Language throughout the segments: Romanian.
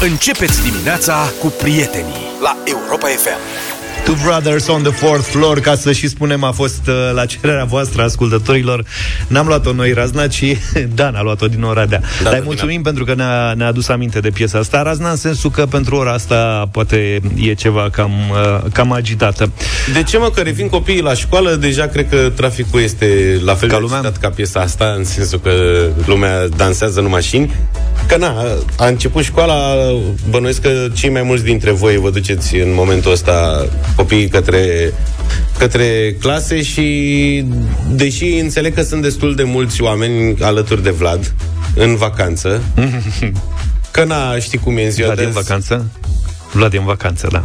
Începeți dimineața cu prietenii la Europa FM. Two Brothers on the Fourth Floor, ca să și spunem, a fost uh, la cererea voastră, ascultătorilor. N-am luat-o noi, Razna, ci Dan a luat-o din Oradea. Da, Dar mulțumim pentru că ne-a, ne-a adus aminte de piesa asta. Razna în sensul că pentru ora asta poate e ceva cam, uh, cam agitată. De ce mă, că revin copiii la școală, deja cred că traficul este la fel ca de lumea? ca piesa asta, în sensul că lumea dansează în mașini. Că na, a început școala, bănuiesc că cei mai mulți dintre voi vă duceți în momentul ăsta copiii către, către clase și deși înțeleg că sunt destul de mulți oameni alături de Vlad în vacanță, că na, știi cum e în ziua Vlad de în vacanță? Vlad e în vacanță, da.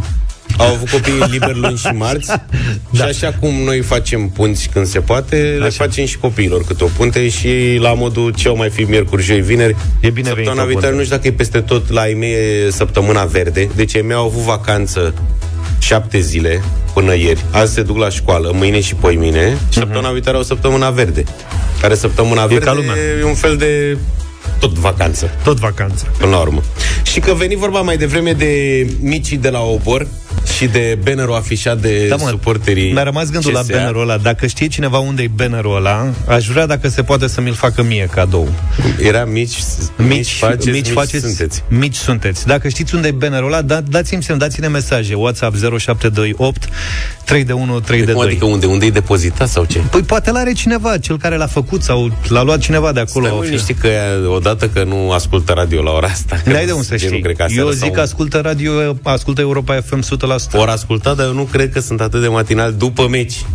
Au avut copii liber luni și marți da. Și așa cum noi facem punți când se poate așa. Le facem și copiilor câte o punte Și la modul ce au mai fi miercuri, joi, vineri E bine Săptămâna viitoare, nu știu dacă e peste tot La ei mei săptămâna verde Deci ei mei au avut vacanță șapte zile până ieri. Azi se duc la școală, mâine și poi mine. Uh-huh. Săptămâna viitoare o săptămâna verde. Care săptămâna e verde ca lumea. e un fel de tot vacanță. Tot vacanță. Până la urmă. Și că veni vorba mai devreme de micii de la Obor, și de bannerul afișat de da, mă, suporterii Mi-a rămas gândul CSA. la bannerul ăla. Dacă știe cineva unde e bannerul ăla, aș vrea dacă se poate să mi-l facă mie cadou. Era mici, mici, mici faceți, mici, mici faceți, sunteți. Mici sunteți. Dacă știți unde e bannerul ăla, da, dați-mi semn, dați-ne mesaje. WhatsApp 0728 3 de 1 3 de 2. Adică unde? Unde e depozitat sau ce? Păi poate l-are cineva, cel care l-a făcut sau l-a luat cineva de acolo. Stai, nu știi că odată că nu ascultă radio la ora asta. N-ai de unde să știi. Eu zic că ascultă radio, ascultă Europa FM 100%. Ori asculta, dar eu nu cred că sunt atât de matinal după meci.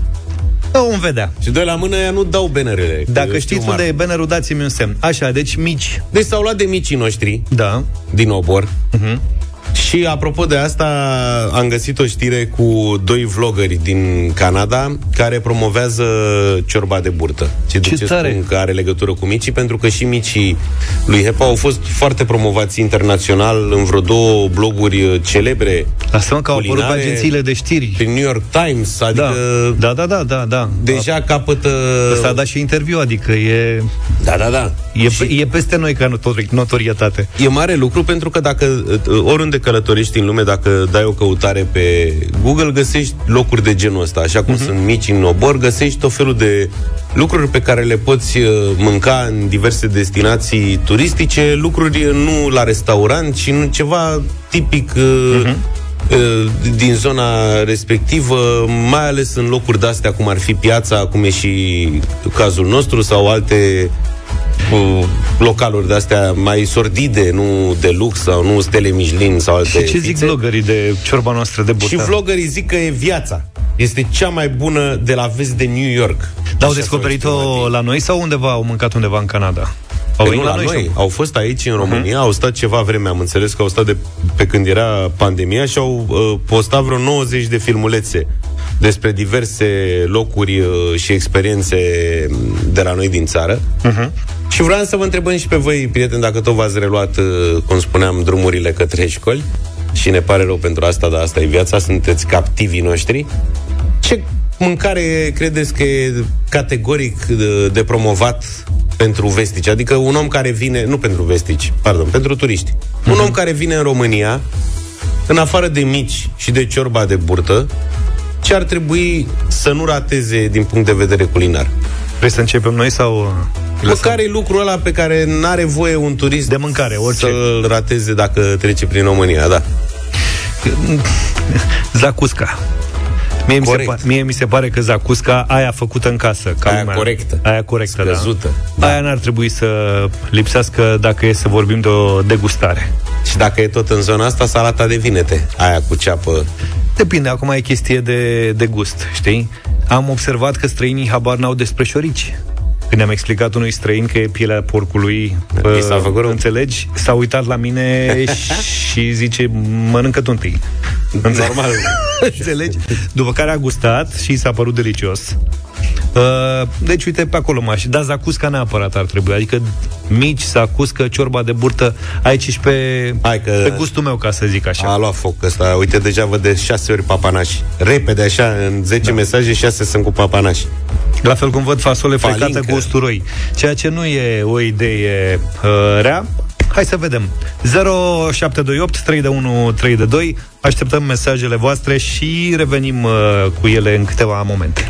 Vom vedea. Și doi la mână ea nu dau bannerele. Dacă știți unde e bannerul, dați-mi un semn. Așa, deci mici. Deci s-au luat de micii noștri. Da. Din obor. Uh-huh. Și apropo de asta, am găsit o știre cu doi vloggeri din Canada care promovează ciorba de burtă. Ce, Ce de ce tare. spun că are legătură cu micii? Pentru că și micii lui Hepa au fost foarte promovați internațional în vreo două bloguri celebre. Asta că au apărut agențiile de știri. Prin New York Times, adică... Da, da, da, da, da. Deja capătă... S-a dat și interviu, adică e... Da, da, da. E, și... e peste noi ca notorietate. E mare lucru pentru că dacă oriunde călătorești în lume, dacă dai o căutare pe Google, găsești locuri de genul ăsta. Așa cum uh-huh. sunt mici în obor, găsești tot felul de lucruri pe care le poți uh, mânca în diverse destinații turistice, lucruri nu la restaurant, ci nu ceva tipic uh-huh din zona respectivă, mai ales în locuri de-astea, cum ar fi piața, cum e și cazul nostru, sau alte cu localuri de-astea mai sordide, nu de lux sau nu stele Michelin sau alte Și ce zic vloggerii de ciorba noastră de burtă? Și vloggerii zic că e viața. Este cea mai bună de la vest de New York. Dar au descoperit-o la noi sau undeva au mâncat undeva în Canada? Au venit la, la noi, noi. Au fost aici în România, uh-huh. au stat ceva vreme, am înțeles că au stat de pe când era pandemia și au uh, postat vreo 90 de filmulețe despre diverse locuri uh, și experiențe mm, de la noi din țară. Uh-huh. Și vreau să vă întrebăm și pe voi, prieteni, dacă tot v-ați reluat, uh, cum spuneam, drumurile către școli și ne pare rău pentru asta, dar asta e viața, sunteți captivii noștri. Ce mâncare credeți că e categoric de, de promovat pentru vestici? Adică un om care vine, nu pentru vestici, pardon, pentru turiști. Uh-huh. Un mhm. om care vine în România, în afară de mici și de ciorba de burtă, ce ar trebui să nu rateze din punct de vedere culinar? Vrei să începem noi sau... Mă, care e lucrul ăla pe care n-are voie un turist de mâncare, orice. să-l rateze dacă trece prin România, da? Zacusca. Mie mi, se pare, mie mi se pare că zacusca aia făcută în casă. Ca aia lumea, corectă. Aia corectă, Scăzută. da. da. Aia n-ar trebui să lipsească dacă e să vorbim de o degustare. Și dacă e tot în zona asta, salata de vinete. Aia cu ceapă. Depinde, acum e chestie de, de gust, știi? Am observat că străinii habar n-au despre șorici. Când am explicat unui străin că e pielea porcului, bă, s-a făcut înțelegi? S-a uitat la mine și zice, mănâncă tu întâi. Normal. înțelegi? După care a gustat și s-a părut delicios. Uh, deci, uite, pe acolo mași. Dar zacusca neapărat ar trebui. Adică mici, zacuscă, ciorba de burtă, aici și pe, Hai că pe gustul meu, ca să zic așa. A luat foc ăsta. Uite, deja văd de șase ori papanași. Repede, așa, în 10 da. mesaje, șase sunt cu papanași. La fel cum văd fasole Palincă. frecată cu usturoi. Ceea ce nu e o idee uh, rea, Hai să vedem. 0728 3 de 1 3 de 2. Așteptăm mesajele voastre și revenim uh, cu ele în câteva momente.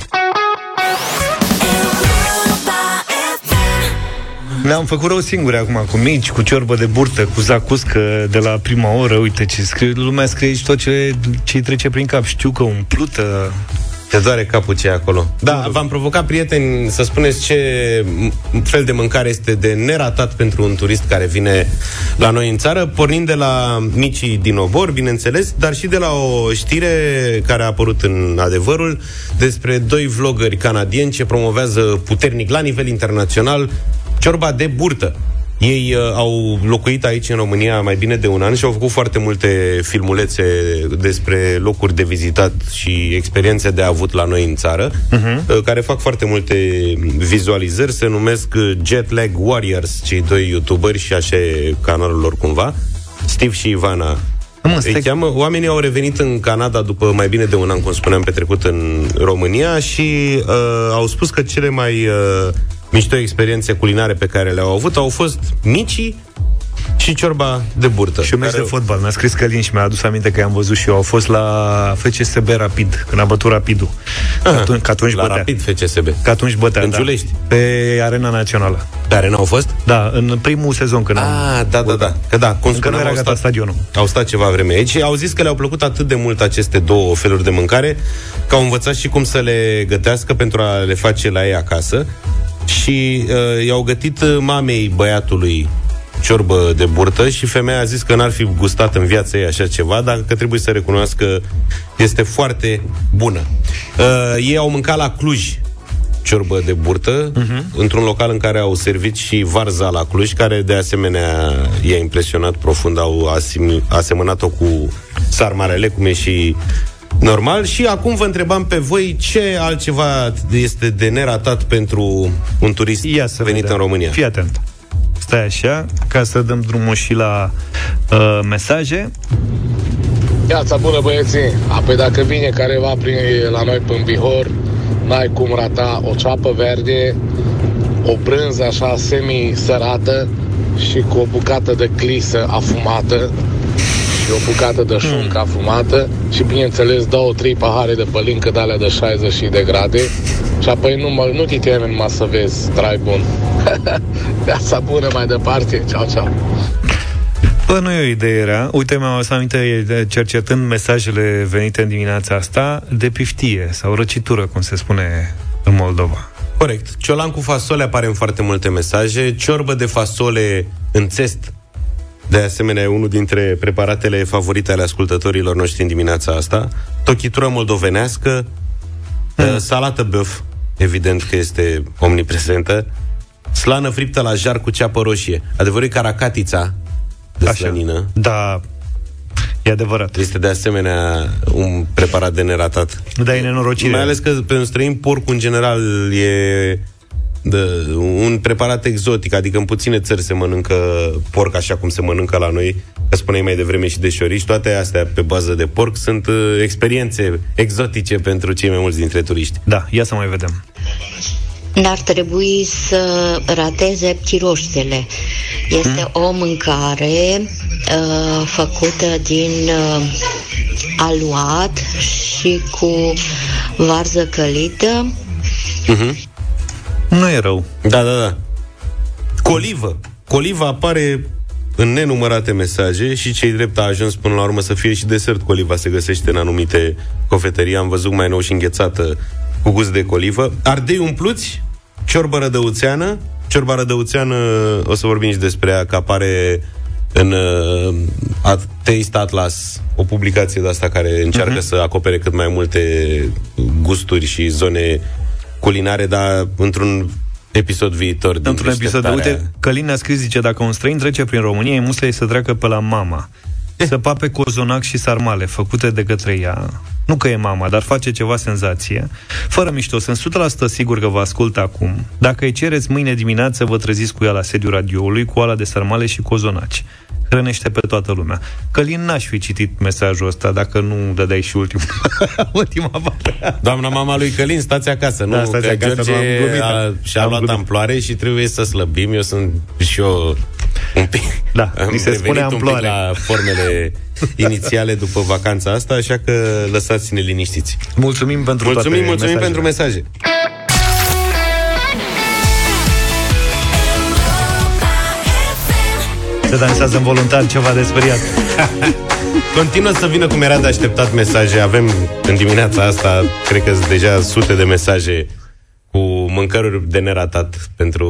Ne-am făcut rău singuri acum, cu mici, cu ciorbă de burtă, cu zacuscă de la prima oră. Uite ce scrie, lumea scrie și tot ce, ce trece prin cap. Știu că umplută, te doare capul ce acolo. Da, v-am provocat, prieteni, să spuneți ce fel de mâncare este de neratat pentru un turist care vine la noi în țară, pornind de la micii din obor, bineînțeles, dar și de la o știre care a apărut în adevărul despre doi vloggeri canadieni ce promovează puternic la nivel internațional ciorba de burtă. Ei uh, au locuit aici în România mai bine de un an și au făcut foarte multe filmulețe despre locuri de vizitat și experiențe de avut la noi în țară, uh-huh. uh, care fac foarte multe vizualizări, se numesc Jet Lag Warriors, cei doi youtuberi și așa e canalul lor cumva, Steve și Ivana Mă, îi cheamă, oamenii au revenit în Canada după mai bine de un an, cum spuneam, petrecut în România și uh, au spus că cele mai uh, mișto experiențe culinare pe care le-au avut au fost micii și ciorba de burtă. Și un meci care... de fotbal. Mi-a scris Călin și mi-a adus aminte că i-am văzut și eu. Au fost la FCSB Rapid, când a bătut Rapidul. Că atunci, că atunci la bătea. Rapid FCSB. Că atunci bătea, În da. Giulești. Pe Arena Națională. Pe Arena au fost? Da, în primul sezon când ah, am... da, da, da. Că da, cum Încă nu era au gata stat, stadionul. Au stat ceva vreme aici și au zis că le-au plăcut atât de mult aceste două feluri de mâncare că au învățat și cum să le gătească pentru a le face la ei acasă și uh, i-au gătit mamei băiatului ciorbă de burtă și femeia a zis că n-ar fi gustat în viața ei așa ceva, dar că trebuie să recunoască că este foarte bună. Uh, ei au mâncat la Cluj ciorbă de burtă, uh-huh. într-un local în care au servit și varza la Cluj, care de asemenea i-a impresionat profund, au asim- asemănat-o cu sarmarele, cum e și normal. Și acum vă întrebam pe voi ce altceva este de neratat pentru un turist Ia să venit vedem. în România. Fii atent. Stai așa, ca să dăm drumul și la uh, mesaje. Viața bună băieții, apoi dacă vine careva prin, la noi pe Bihor, n-ai cum rata o ceapă verde, o brânză așa semi-sărată și cu o bucată de clisă afumată și o bucată de șuncă afumată și bineînțeles două, trei pahare de pălincă de alea de 60 și de grade și apoi nu, mă, nu te teme numai să vezi trai bun. Viața bună mai departe, ceau, ceau. Bă, nu e o idee rea. Uite, mi-am adus aminte, de- cercetând mesajele venite în dimineața asta, de piftie sau răcitură, cum se spune în Moldova. Corect. Ciolan cu fasole apare în foarte multe mesaje. Ciorbă de fasole în țest. De asemenea, e unul dintre preparatele favorite ale ascultătorilor noștri în dimineața asta. Tochitură moldovenească, mm. salată băf, evident că este omniprezentă, slană friptă la jar cu ceapă roșie. Adevărul e caracatița de slănină. Da, e adevărat. Este de asemenea un preparat de neratat. Da, e nenorocire. Mai ales că pentru străini porcul în general e de, un preparat exotic, adică în puține țări se mănâncă porc așa cum se mănâncă la noi, că spuneai mai devreme și de șorici, toate astea pe bază de porc sunt uh, experiențe exotice pentru cei mai mulți dintre turiști. Da, ia să mai vedem. N-ar trebui să rateze ptiroștele. Este o mâncare uh, făcută din uh, aluat și cu varză călită. Uh-huh. Nu e rău. Da, da, da. Colivă. Coliva apare în nenumărate mesaje și cei drept a ajuns până la urmă să fie și desert coliva se găsește în anumite cofetării. Am văzut mai nou și înghețată cu gust de colivă. Ardei umpluți, ciorbă rădăuțeană. Ciorba rădăuțeană, o să vorbim și despre ea, că apare în uh, Taste Atlas, o publicație de asta care încearcă uh-huh. să acopere cât mai multe gusturi și zone culinare, dar într-un episod viitor. din Într-un episod, de, deșteptarea. uite, Călin ne-a scris, zice, dacă un străin trece prin România, e muslei să treacă pe la mama. Să pape cozonac și sarmale, făcute de către ea. Nu că e mama, dar face ceva senzație. Fără mișto, sunt 100% sigur că vă ascultă acum. Dacă îi cereți mâine dimineață, vă treziți cu ea la sediul radioului, cu ala de sarmale și cozonaci. Hrănește pe toată lumea. Călin n-aș fi citit mesajul ăsta dacă nu dădeai și ultimul. ultima parte. Doamna mama lui Călin, stați acasă, nu? Da, stați că acasă, George nu am glumit, a, și-a am luat glumit. amploare și trebuie să slăbim. Eu sunt și eu Un pic. Da, mi se spune amploare. la formele inițiale după vacanța asta, așa că lăsați-ne liniștiți. Mulțumim pentru mulțumim, toate mulțumim mesajele. pentru mesaje. Se dansează în voluntar ceva de speriat. Continuă să vină cum era de așteptat mesaje. Avem în dimineața asta, cred că sunt deja sute de mesaje cu mâncăruri de neratat pentru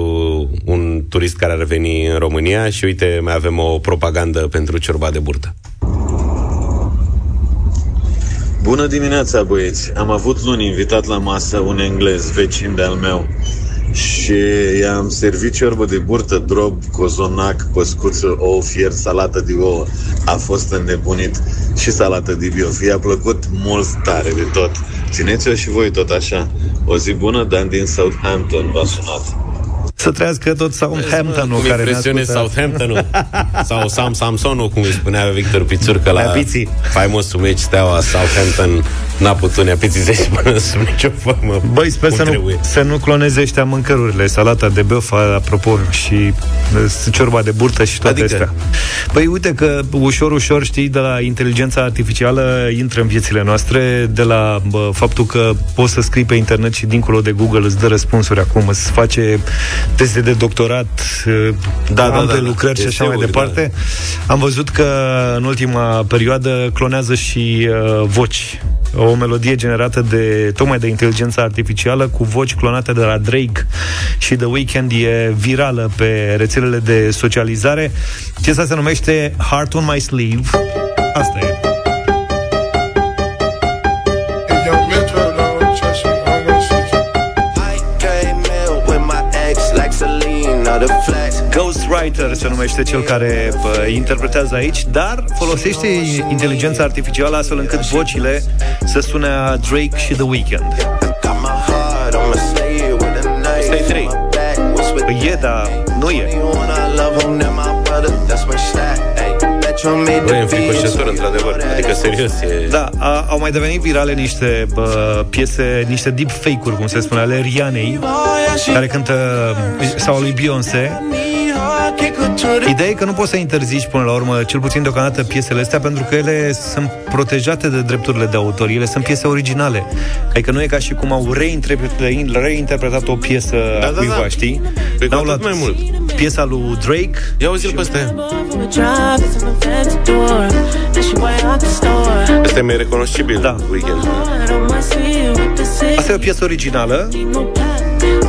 un turist care ar veni în România și uite, mai avem o propagandă pentru ciorba de burtă. Bună dimineața, băieți! Am avut luni invitat la masă un englez, vecin de-al meu. Și i-am servit ciorbă de burtă, drob, cozonac, păscuță, ou fiert, salată de ouă. A fost înnebunit și salată de biof. I-a plăcut mult tare de tot. Țineți-o și voi tot așa. O zi bună, Dan din Southampton v-a sunat. Să trăiască tot Southampton-ul Cum care ne impresiune ascultă. Southampton-ul Sau Sam Samsonul, cum îi spunea Victor Pițurcă la Neapiții. faimosul meci Steaua Southampton N-a putut Neapiții să-i spună sub nicio formă Băi, sper cum să nu, trebuie. să nu cloneze ăștia mâncărurile Salata de băf, apropo Și uh, ciorba de burtă și toate Adică? astea Păi uite că ușor, ușor, știi De la inteligența artificială Intră în viețile noastre De la bă, faptul că poți să scrii pe internet Și dincolo de Google îți dă răspunsuri acum Îți face teste de doctorat uh, Da, da, ample da, da. lucrări și așa mai Eseuri, departe Am văzut că în ultima perioadă Clonează și uh, voci o melodie generată de tocmai de inteligența artificială cu voci clonate de la Drake și The Weeknd e virală pe rețelele de socializare. Piesa se numește Heart on My Sleeve. Asta e. Ghostwriter se numește cel care bă, interpretează aici, dar folosește inteligența artificială astfel încât vocile să sune a Drake și The Weeknd. Ăsta e trei. Păi e, dar nu e. Băi, înfricoșător, într-adevăr Adică, serios, e... Da, a, au mai devenit virale niște bă, piese, niște deepfake-uri, cum se spune, ale Rianei, care cântă, sau a lui Beyoncé. Ideea e că nu poți să interzici până la urmă, cel puțin deocamdată, piesele astea, pentru că ele sunt protejate de drepturile de autor. Ele sunt piese originale. Adică nu e ca și cum au reinterpretat, reinterpretat o piesă Da, a da, cuiva, da. știi? Păi cu N-au atât luat mai mult. Piesa lui Drake Ia uzi-l pe ăsta Ăsta e mai recunoscibil Da. Weekend Asta e o piesă originală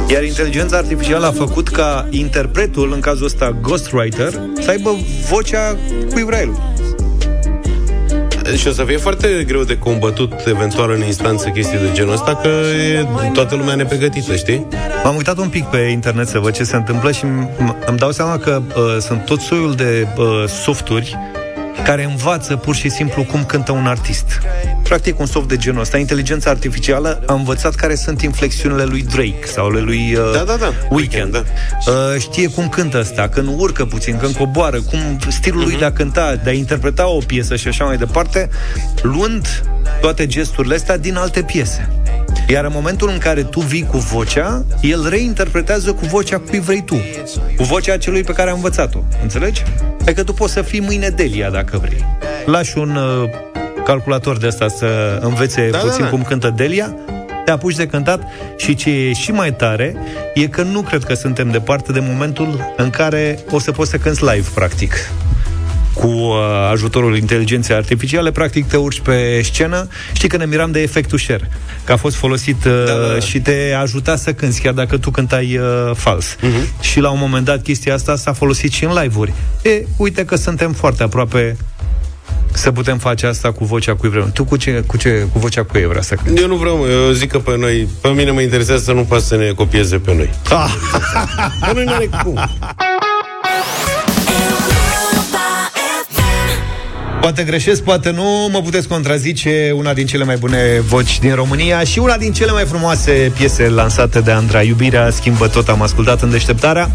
Iar inteligența artificială a făcut ca interpretul, în cazul ăsta ghostwriter, să aibă vocea cui vrea el. Și o să fie foarte greu de combătut eventual în instanță chestii de genul ăsta Că e toată lumea nepregătită, știi? M-am uitat un pic pe internet să văd ce se întâmplă și m- îmi dau seama că uh, sunt tot soiul de uh, softuri care învață pur și simplu cum cântă un artist. Practic un soft de genul ăsta, inteligența artificială a învățat care sunt inflexiunile lui Drake sau ale lui uh, Da, da, da. Weekend. Da. Uh, știe cum cântă ăsta, când urcă puțin, când coboară, cum stilul lui de a cânta, de a interpreta o piesă și așa mai departe, luând toate gesturile astea din alte piese. Iar în momentul în care tu vii cu vocea, el reinterpretează cu vocea cui vrei tu. Cu vocea celui pe care a învățat-o. Înțelegi? Adică tu poți să fii mâine Delia dacă vrei. Lași un uh, calculator de asta să învețe Da, da, puțin da. cum cântă Delia, te apuci de cântat și ce e și mai tare e că nu cred că suntem departe de momentul în care o să poți să cânți live, practic cu uh, ajutorul inteligenței artificiale, practic te urci pe scenă. Știi că ne miram de efectul share, că a fost folosit uh, Da, da, da. și te ajuta să cânți, chiar dacă tu cântai uh, fals. Uh-huh. Și la un moment dat chestia asta s-a folosit și în live-uri. E, uite că suntem foarte aproape să putem face asta cu vocea cui vrem. Tu cu, ce, cu, ce, cu vocea cui vrea să cânti? Eu nu vreau, mă, eu zic că pe noi, pe mine mă interesează să nu poată să ne copieze pe noi. Ah! Pe noi nu are cum. Poate greșesc, poate nu, mă puteți contrazice una din cele mai bune voci din România și una din cele mai frumoase piese lansate de Andra. Iubirea schimbă tot, am ascultat în deșteptarea.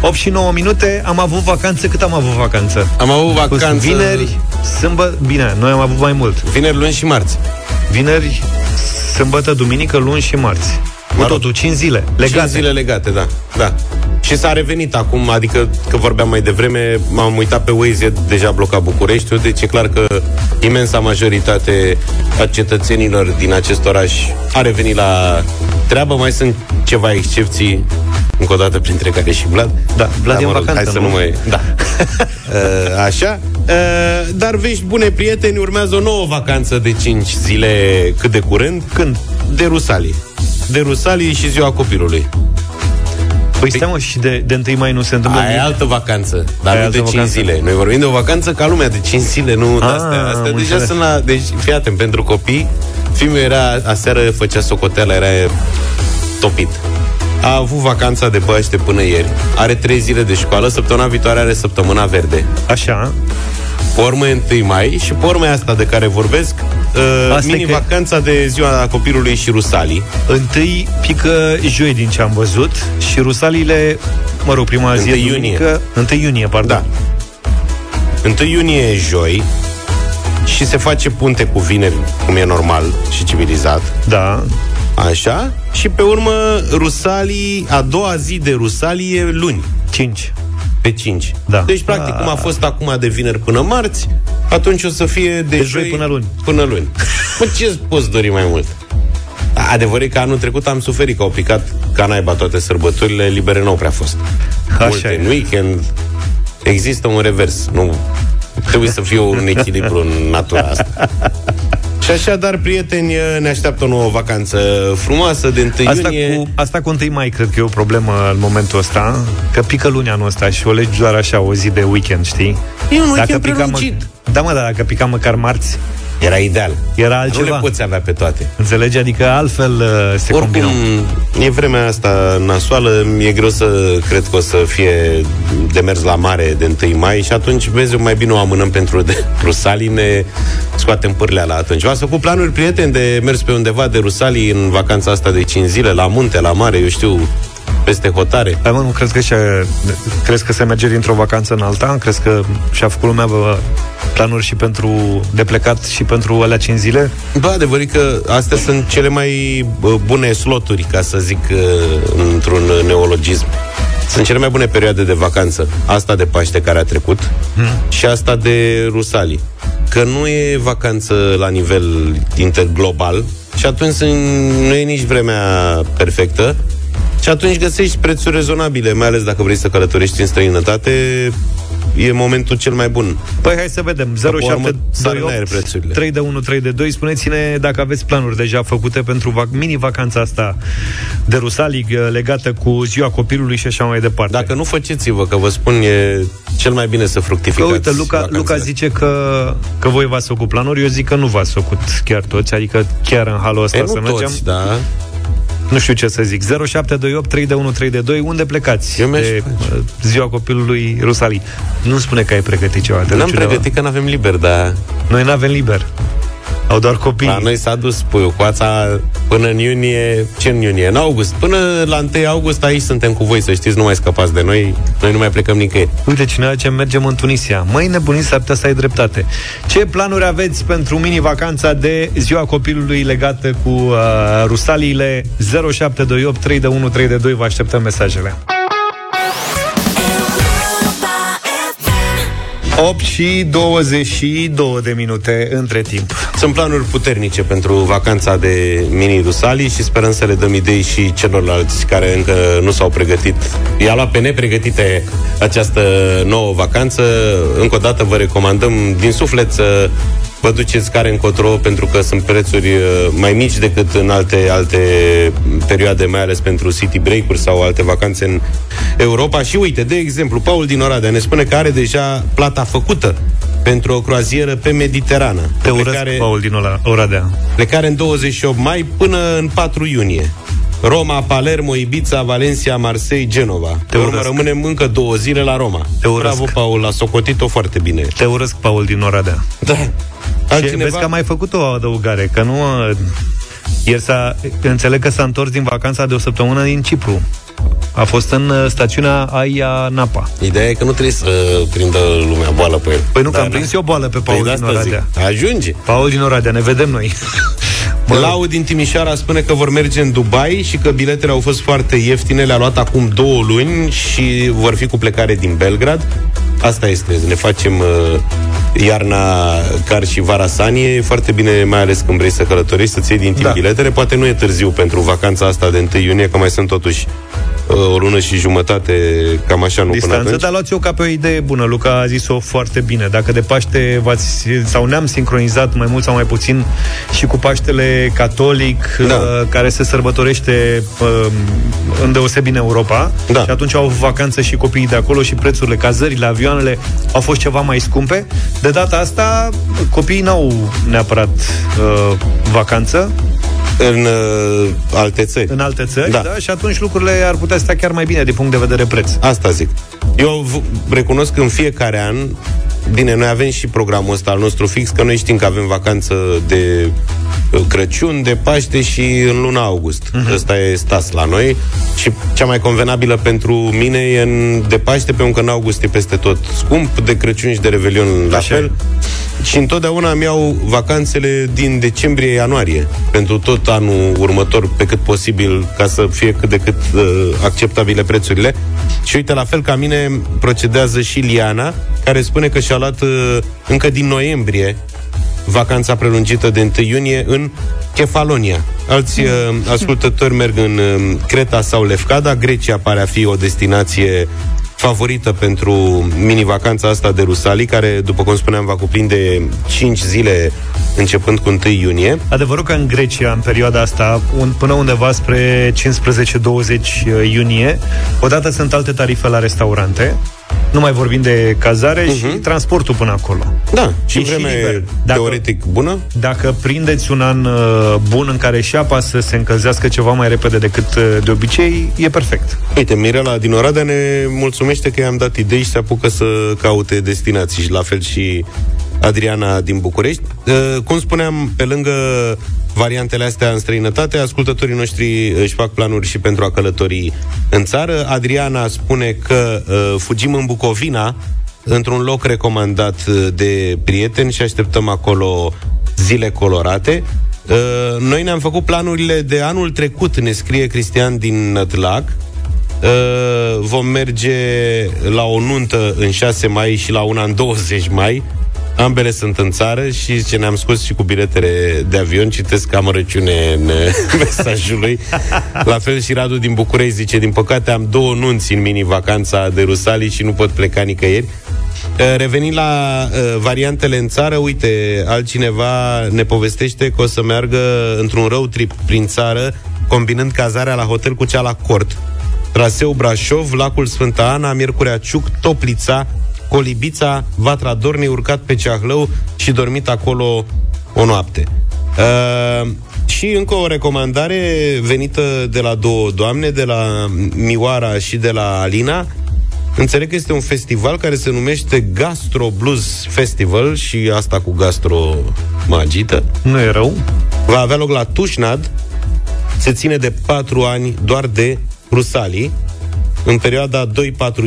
8 și 9 minute, am avut vacanță, cât am avut vacanță? Am avut Fost vacanță Vineri, sâmbătă, bine, noi am avut mai mult. Vineri, luni și marți. Vineri, sâmbătă, duminică, luni și marți. Cu totul, 5 zile legate. 5 zile legate, da. da. Și s-a revenit acum, adică că vorbeam mai devreme, m-am uitat pe Waze, e deja blocat Bucureștiul, deci e clar că imensa majoritate a cetățenilor din acest oraș a revenit la treabă. Mai sunt ceva excepții, încă o dată printre care și Vlad. Da, Vlad da, e în mă rog, vacanță, hai să nu? nu mai... Da. Uh, Așa. Uh, Dar vești bune, prieteni, urmează o nouă vacanță de 5 zile cât de curând. Când? De Rusalii. De Rusalii și ziua copilului. Păi stai mă, și de, de 1 mai nu se întâmplă Aia e nimic? altă vacanță, dar Aia e nu de altă 5 vacanță. zile. Noi vorbim de o vacanță ca lumea, de 5 zile, nu de Ah, astea. Astea am deja înțeles. sunt la... Deci, fii atent, pentru copii, filmul era, aseară făcea socoteala, era topit. A avut vacanța de Paște până ieri, are 3 zile de școală, săptămâna viitoare are săptămâna verde. Așa, Pe urmă e 1 mai și pe urmă e asta de care vorbesc, uh, Asta e mini-vacanța de ziua copilului și Rusalii. întâi pică joi din ce am văzut și rusalile, mă rog, prima zi e 1 iunie. duminică, 1 iunie, pardon. Da. 1 iunie e joi și se face punte cu vineri, cum e normal și civilizat. Da. Așa? Și pe urmă, Rusalii, a doua zi de Rusalii e luni, 5. Pe 5. Da. Deci, practic, Ah. cum a fost acum de vineri până marți, atunci o să fie de, De joi până luni. Până luni. Mă, ce poți dori mai mult? Adevărul e că anul trecut am suferit că au picat ca naiba toate sărbătorile, libere nu au prea fost. Așa Multe e. în weekend. Există un revers. Nu trebuie să fie un echilibru în natura asta. Și așadar, prieteni, ne așteaptă o nouă vacanță frumoasă de 1 Asta iunie. cu, asta cu 1 mai cred că e o problemă în momentul ăsta, că pică luni anul ăsta și o legi doar așa o zi de weekend, știi? E un Dacă weekend pica prelungit. Da, mă, dar dacă pica măcar marți, Era ideal. era Nu altceva. le poți avea pe toate. Înțelegi? Adică altfel uh, se Oricum, combină. e vremea asta nasoală, e greu să cred că o să fie de mers la mare de 1 mai și atunci, vezi, mai bine o amânăm pentru de Rusalii, ne scoatem pârlea la atunci. V-ați făcut planuri, prieteni, de mers pe undeva de Rusalii în vacanța asta de 5 zile, la munte, la mare, eu știu, peste hotare? Dar mă, nu crezi că, și crezi că se merge dintr-o vacanță în alta? Crezi că și-a făcut lumea bă, planuri și pentru de plecat și pentru alea 5 zile? Bă, adevărat că astea sunt cele mai bă, bune sloturi, ca să zic uh, într-un neologism. Sunt cele mai bune perioade de vacanță. Asta de Paște care a trecut Hmm. și asta de Rusalii. Că nu e vacanță la nivel interglobal și atunci sunt- nu e nici vremea perfectă și atunci găsești prețuri rezonabile, mai ales dacă vrei să călătorești în străinătate, e momentul cel mai bun. Păi hai să vedem. Că pe urmă sar în aer 0728 prețurile. 3 de 1 3 de 2 Spuneți-ne dacă aveți planuri deja făcute pentru vac- mini-vacanța asta de Rusalii uh, legată cu ziua copilului și așa mai departe. Dacă nu faceți-vă, că vă spun, e cel mai bine să Că fructificați uite, Luca, vacanțele. Luca zice că, că voi v-ați făcut planuri, eu zic că nu v-ați făcut chiar toți, adică chiar în halul ăsta E, să nu mergem. toți, da. Nu știu ce să zic. 0728 3 de 1 3 de 2 Unde plecați? Eu mi-aș de face. uh, ziua copilului Rusalii. Nu spune că ai pregătit ceva. te N-am duci undeva. pregătit că n-avem liber, dar Noi n-avem liber. Au doar copii. la noi s-a dus puiucoața până în iunie, ce în iunie? În august. Până la 1 august aici suntem cu voi, să știți, nu mai scăpați de noi, noi nu mai plecăm nicăieri. Uite, cineva ce mergem în Tunisia. Măi, nebuniți, s-ar putea să ai dreptate. Ce planuri aveți pentru mini-vacanța de ziua copilului legată cu uh, rusaliile 0728 3 de 1 3 de 2 Vă așteptăm mesajele. 8 și 22 de minute între timp. Sunt planuri puternice pentru vacanța de mini Rusalii și sperăm să le dăm idei și celorlalți care încă nu s-au pregătit. I-a luat pe nepregătite această nouă vacanță. Încă o dată vă recomandăm din suflet să vă duceți care încotro pentru că sunt prețuri uh, mai mici decât în alte, alte perioade, mai ales pentru city break-uri sau alte vacanțe în Europa. Și uite, de exemplu, Paul din Oradea ne spune că are deja plata făcută pentru o croazieră pe Mediterană. Te urăsc, plecare, Paul din Ola- Oradea. plecare în 28 mai până în 4 iunie. Roma, Palermo, Ibiza, Valencia, Marseille, Genova. Pe urmă urăsc. rămânem încă două zile la Roma. Te urăsc. Bravo, Paul, a socotit-o foarte bine. Te urăsc, Paul din Oradea. Da. Și vezi că a mai făcut o adăugare, că nu... uh, Ieri s-a, înțeleg că s-a întors din vacanța de o săptămână din Cipru. A fost în uh, stațiunea Aia Napa. Ideea e că nu trebuie să prindă lumea boală pe el. Păi nu, că Da, am da. prins eu boală pe Paul Păi de din asta Oradea. zic. Ajunge. Paul din Oradea, ne vedem noi. Bă. Laud din Timișoara spune că vor merge în Dubai și că biletele au fost foarte ieftine, le-a luat acum două luni și vor fi cu plecare din Belgrad. Asta este, ne facem uh, iarna car și vara sanie, e foarte bine, mai ales când vrei să călătorești, să-ți iei din timp da. biletele. Poate nu e târziu pentru vacanța asta de 1 iunie, că mai sunt totuși uh, o lună și jumătate, cam așa, nu Distanță, până atunci. dar luați-o ca pe o idee bună. Luca a zis-o foarte bine. Dacă de Paște v-ați, sau ne-am sincronizat mai mult sau mai puțin și cu Paștele catolic, da. uh, care se sărbătorește uh, îndeosebi în Europa, da. și atunci au vacanță și copiii de acolo și prețurile, cazările, avioanele au fost ceva mai scumpe. De data asta, copiii n-au neapărat uh, vacanță, în uh, alte țări. În alte țări, da. da. Și atunci lucrurile ar putea sta chiar mai bine din punct de vedere preț. Asta zic. Eu v- recunosc că în fiecare an Bine, noi avem și programul ăsta al nostru fix, că noi știm că avem vacanță de uh, Crăciun, de Paște și în luna august. Uh-huh. Ăsta e stas la noi și cea mai convenabilă pentru mine e în de Paște, pentru că în august e peste tot scump, de Crăciun și de Revelion la Așa fel. Și întotdeauna îmi iau vacanțele din decembrie-ianuarie pentru tot anul următor pe cât posibil ca să fie cât de cât uh, acceptabile prețurile. Și uite, la fel ca mine procedează și Liana, care spune că și-a luat uh, încă din noiembrie vacanța prelungită de 1 iunie în Kefalonia. Alți uh, ascultători merg în uh, Creta sau Lefkada. Grecia pare a fi o destinație favorită pentru mini-vacanța asta de Rusalii, care, după cum spuneam, va cuprinde 5 zile începând cu 1 iunie. Adevărul că în Grecia, în perioada asta, un, până undeva spre 15-20 iunie, odată sunt alte tarife la restaurante, nu mai vorbim de cazare uh-huh. și mhm. transportul până acolo. Da, și vreme și dacă, teoretic bună. Dacă prindeți un an uh, bun în care și apa să se încălzească ceva mai repede decât uh, de obicei, e perfect. Uite, Mirela din Oradea ne mulțumește că i-am dat idei și se apucă să caute destinații și la fel și Adriana din București. Uh, cum spuneam, pe lângă variantele astea în străinătate, ascultătorii noștri își fac planuri și pentru a călători în țară. Adriana spune că uh, fugim în Bucovina, într-un loc recomandat uh, de prieteni și așteptăm acolo zile colorate. Uh, noi ne-am făcut planurile de anul trecut, ne scrie Cristian din Nătlac. Uh, vom merge la o nuntă în 6 mai și la una în 20 mai Ambele sunt în țară și ce ne-am scos și cu biletele de avion, citesc amărăciune în mesajul lui. La fel și Radu din București zice, din păcate am două nunți în mini-vacanța de Rusalii și nu pot pleca nicăieri. Uh, revenind la uh, variantele în țară, uite, altcineva ne povestește că o să meargă într-un road trip prin țară, combinând cazarea la hotel cu cea la cort. Traseu Brașov, lacul Sfânta Ana, Miercurea Ciuc, Toplița, Colibița, Vatra Dornei, urcat pe Ceahlău și dormit acolo o noapte. Uh, și încă o recomandare venită de la două doamne, de la Mioara și de la Alina. Înțeleg că este un festival care se numește Gastro Blues Festival și asta cu gastro magită. Nu e rău. Va avea loc la Tușnad. Se ține de patru ani doar de Rusalii în perioada 2-4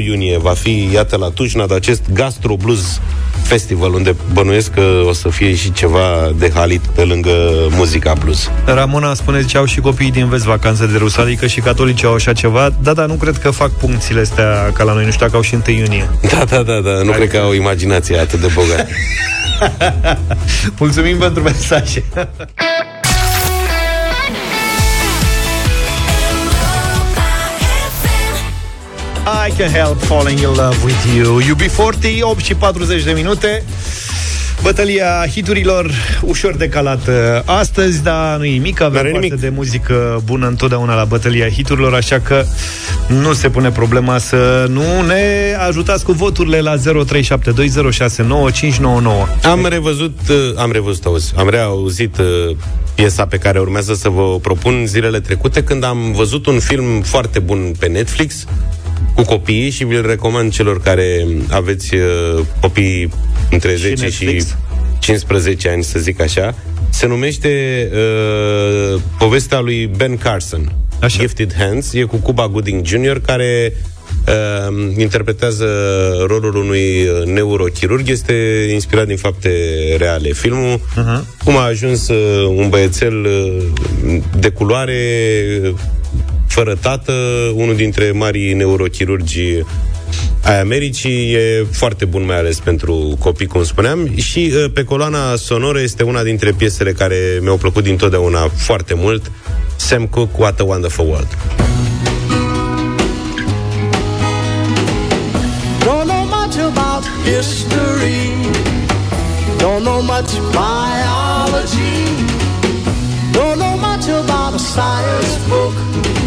iunie va fi, iată, la Tușnad, acest Gastro Blues Festival, unde bănuiesc că o să fie și ceva de halit pe lângă muzica blues. Ramona spune că au și copiii din vest vacanțe de rus, adică și catolici au așa ceva, da, dar nu cred că fac puncțiile astea ca la noi, nu știu dacă au și 1 iunie. Da, da, da, da, nu adică... cred că au imaginație atât de bogată. Mulțumim pentru mesaje. I Can Help Falling in Love with You UB40, 8 și 40 de minute Bătălia hiturilor ușor decalată astăzi, dar nu e nimic, avem parte nimic. de muzică bună întotdeauna la bătălia hiturilor, așa că nu se pune problema să nu ne ajutați cu voturile la 0372069599. Am revăzut, uh, am revăzut, auzi, am reauzit uh, piesa pe care urmează să vă propun zilele trecute când am văzut un film foarte bun pe Netflix cu copiii și vi-l recomand celor care aveți uh, copii între și 10 Netflix. și 15 ani, să zic așa. Se numește uh, povestea lui Ben Carson. Așa. Gifted Hands. E cu Cuba Gooding Jr., care uh, interpretează rolul unui neurochirurg. Este inspirat din fapte reale. Filmul, uh-huh. cum a ajuns uh, un băiețel uh, de culoare fără tată, unul dintre marii neurochirurgi ai Americii e foarte bun, mai ales pentru copii, cum spuneam, și uh, pe coloana sonoră este una dintre piesele care mi-au plăcut dintotdeauna foarte mult, Sam Cooke, What a Wonderful World. Don't know much about history. Don't know much biology. Don't know much about a science book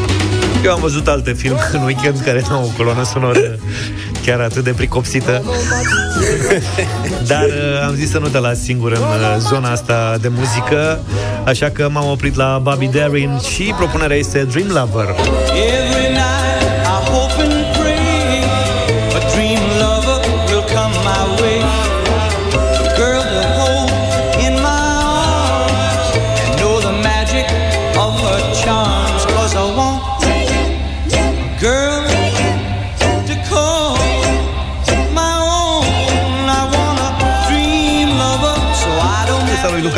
eu am văzut alte filme în weekend care nu au o coloană sonoră chiar atât de pricopsită. Dar uh, am zis să nu te las singur în uh, zona asta de muzică, așa că m-am oprit la Bobby Darin și propunerea este Dream Lover. Every night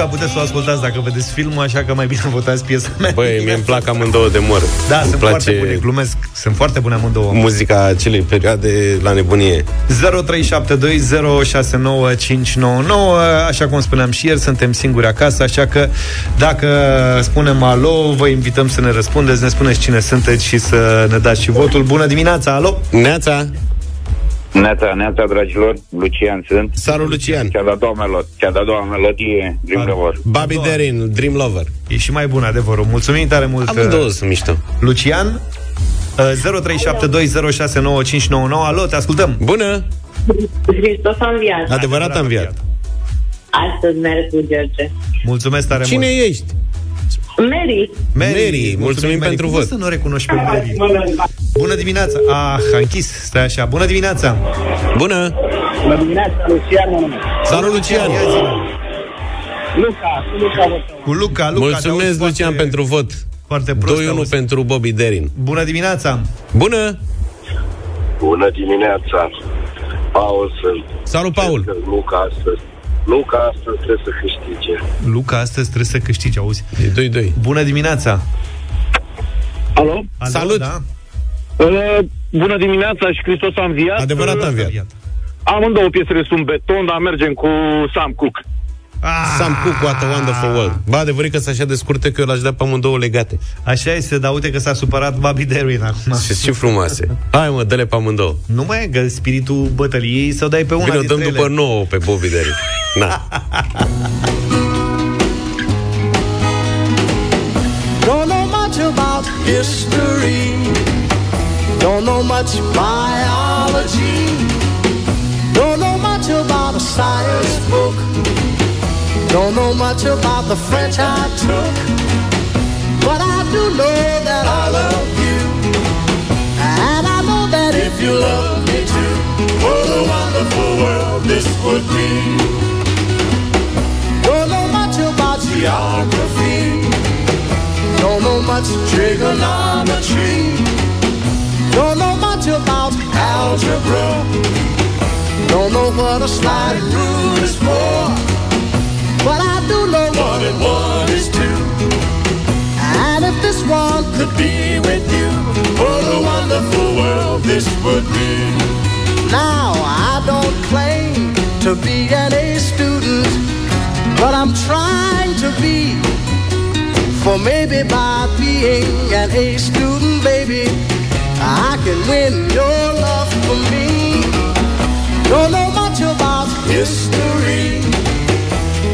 Luca, puteți să o ascultați dacă vedeți filmul, așa că mai bine votați piesa mea. Băi, mie îmi plac amândouă de mor. Da, îmi sunt place foarte bune, glumesc. Sunt foarte bune amândouă. Muzica acelei perioade la nebunie. 0372069599 Așa cum spuneam și ieri, suntem singuri acasă, așa că dacă spunem alo, vă invităm să ne răspundeți, ne spuneți cine sunteți și să ne dați și votul. Bună dimineața, alo! Neața! Neața, neața, dragilor, Lucian sunt. Salut, Lucian. Cea de-a doua, melo- cea de-a doua melodie, Dream Lover. Bobby Darin, Dream Lover. E și mai bun adevărul. Mulțumim tare mult. Amândouă sunt mișto. Lucian, 0372069599. Uh, Alo, te ascultăm. Bună! Hristos a înviat. Adevărat a înviat. Astăzi merg cu George. Mulțumesc tare Cine mult. ești? Mary. Mary, Mary mulțumim Mary. pentru Cum vot. să nu recunoști pe Mary? Bună dimineața! Ah, a închis, stai așa. Bună dimineața! Bună! Bună dimineața, Lucian, mă numesc. Salut, Lucian! Ia zi-ne. Luca, cu Luca votăm. Cu Luca, Luca. te Mulțumesc, auzi Lucian, foarte- pentru vot. Foarte prost. 2-1 auzi. pentru Bobby Darin. Bună dimineața! Bună! Bună dimineața, Paul sunt. Salut, Paul! Cred că Luca astăzi, Luca astăzi trebuie să câștige. Luca, astăzi trebuie să câștigi, auzi. E 2-2. Bună dimineața! Alo? Alo, Salut! Da? Uh, bună dimineața și Hristos a înviat. Adevărat a Uh, înviat. Amândouă piesele sunt beton, dar mergem cu Sam Cooke. Ah, Sam Cooke, What a Wonderful World. Ba, adevărat că sunt așa de scurte că eu l-aș da pe amândouă legate. Așa este, dar uite că s-a supărat Bobby Darin acum. Și ce frumoase. Hai mă, dă-le pe amândouă. Nu mai e că spiritul bătăliei să o dai pe una Bine, o dintre dăm ele. după nouă pe Bobby Darin. Na. Don't know much about history. Don't know much biology. Don't know much about a science book. Don't know much about the French I took. But I do know that I love you. And I know that if you love me too, what a wonderful world this would be. Don't know much about geography. Don't know much trigonometry. Don't know much about algebra. Don't know what a sliding rule is for. But I do know one and one is two. And if this one could be with you, what a wonderful world this would be. Now, I don't claim to be an A student, but I'm trying to be. For maybe by being an A student, baby, I can win your love for me. Don't know much about history,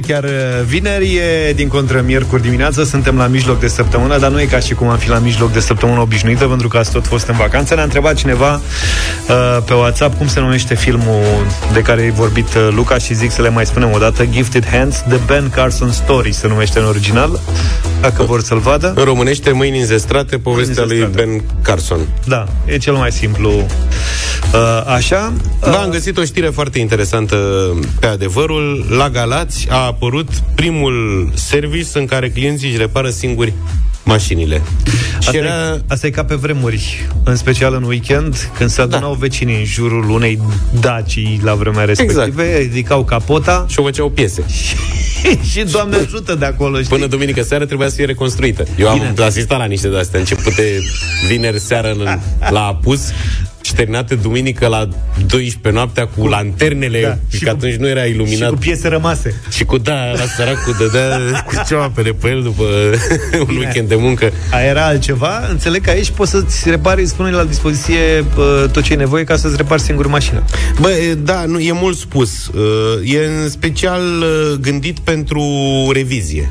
Nu e chiar uh, vineri, e din contră miercuri dimineață, suntem la mijloc de săptămână, dar nu e ca și cum am fi la mijloc de săptămână obișnuită, pentru că ați tot fost în vacanță. Ne-a întrebat cineva uh, pe WhatsApp cum se numește filmul de care ai vorbit uh, Luca și zic să le mai spunem o dată, Gifted Hands, The Ben Carson Story se numește în original, dacă vor să-l vadă. În românește, mâini înzestrate, povestea lui Ben Carson. Da, e cel mai simplu. Uh, așa. Da, am găsit o știre foarte interesantă pe adevărul. La Galați a apărut primul service în care clienții își repară singuri mașinile. Asta, era... e, asta e ca pe vremuri, în special în weekend, când se adunau da. vecinii în jurul unei dacii la vremea respectivă, exact. ridicau capota și o făceau piese. și Doamne ajută de acolo, știi? Până duminică seara trebuia să fie reconstruită. Eu am Bine. asistat la niște de-astea, începute vineri seara în, la apus și terminate duminică la 12 noaptea cu lanternele, da. și că cu, atunci nu era iluminat. Și cu piese rămase. Și cu, da, la săracul dădea cu ceva pe el după un Bine. weekend de muncă. A era altceva, înțeleg că aici poți să-ți repari, spune la dispoziție bă, tot ce e nevoie ca să-ți repari singur mașina. Bă, da, nu, e mult spus. E în special gândit pentru revizie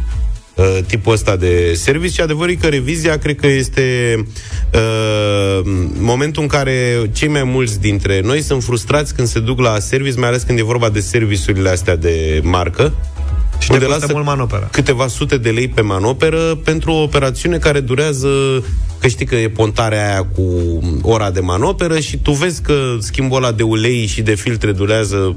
tipul ăsta de serviciu și adevărul e că revizia cred că este uh, momentul în care cei mai mulți dintre noi sunt frustrați când se duc la service, mai ales când e vorba de serviciurile astea de marcă și unde lasă mult manopera. câteva sute de lei pe manoperă pentru o operațiune care durează, că știi că e pontarea aia cu ora de manoperă și tu vezi că schimbul ăla de ulei și de filtre durează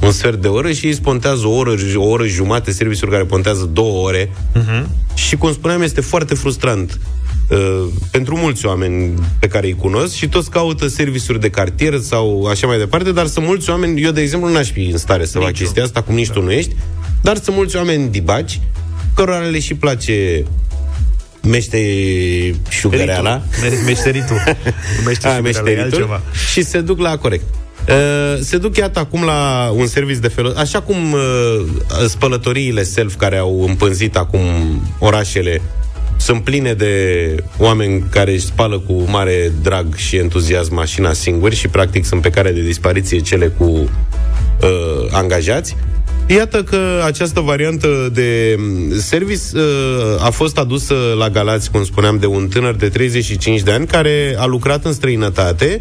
un sfert de oră și ei spontează o oră, o oră jumate, serviciuri care pontează două ore. Uh-huh. Și, cum spuneam, este foarte frustrant uh, pentru mulți oameni pe care îi cunosc și toți caută serviciuri de cartier sau așa mai departe, dar sunt mulți oameni, eu, de exemplu, n-aș fi în stare să fac chestia asta, cum nici da. tu nu ești, dar sunt mulți oameni dibaci, cărora le și place meșteșugăreala. Meșteritul. Meșteritul. Și se duc la corect. Uh, se duc iată acum la un serviciu de felul... Așa cum uh, spălătoriile self care au împânzit acum orașele sunt pline de oameni care își spală cu mare drag și entuziasm mașina singuri și practic sunt pe care de dispariție cele cu uh, angajați. Iată că această variantă de service uh, a fost adusă la Galați, cum spuneam, de un tânăr de 35 de ani care a lucrat în străinătate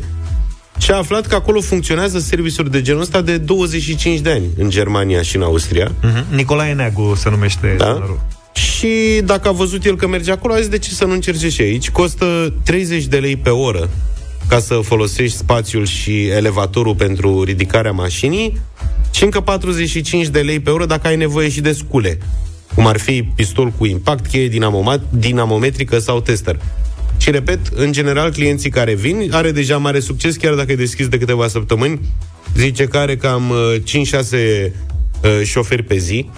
și a aflat că acolo funcționează serviciuri de genul ăsta de 25 de ani în Germania și în Austria. Uh-huh. Nicolae Neagu se numește da? Și dacă a văzut el că merge acolo, a zis de ce să nu încerce și aici. Costă 30 de lei pe oră ca să folosești spațiul și elevatorul pentru ridicarea mașinii și încă 45 de lei pe oră dacă ai nevoie și de scule, cum ar fi pistol cu impact, cheie dinamometrică sau tester. Și repet, în general, clienții care vin are deja mare succes, chiar dacă e deschis de câteva săptămâni. Zice că are cam 5-6 uh, șoferi pe zi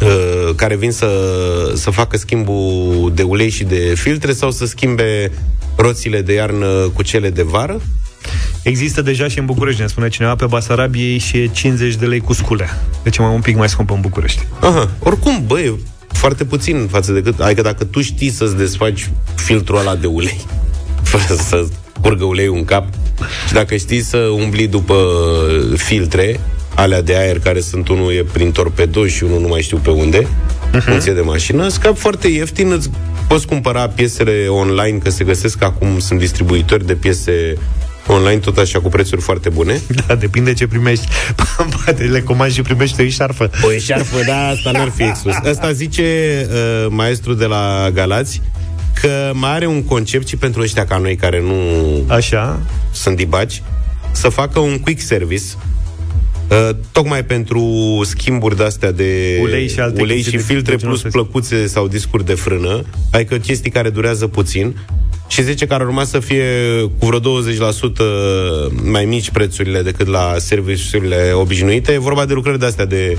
uh, care vin să, să facă schimbul de ulei și de filtre sau să schimbe roțile de iarnă cu cele de vară. Există deja și în București, ne spune cineva, pe Basarabiei și e 50 de lei cu sculea. Deci e mai un pic mai scump în București. Aha. Oricum, băi, foarte puțin față de cât... Adică dacă tu știi să-ți desfaci filtrul ăla de ulei, fără să curgă uleiul în cap, și dacă știi să umbli după filtre, alea de aer care sunt unul e prin torpedo și unul nu mai știu pe unde, uh-huh. în funcție de mașină, scap foarte ieftin, îți poți cumpăra piesele online, că se găsesc acum, sunt distribuitori de piese online tot așa cu prețuri foarte bune. Da, depinde ce primești. Poate le comanzi și primești o eșarfă. O eșarfă, da, asta n-ar fi exclus. Asta zice uh, maestru de la Galați că mai are un concept și pentru ăștia ca noi care nu așa. sunt dibaci, să facă un quick service Uh, tocmai pentru schimburi de-astea de ulei și, alte ulei și filtre plus plăcuțe sau discuri de frână, adică chestii care durează puțin și zice că ar urma să fie cu vreo 20% mai mici prețurile decât la serviciurile obișnuite. E vorba de lucrări de-astea de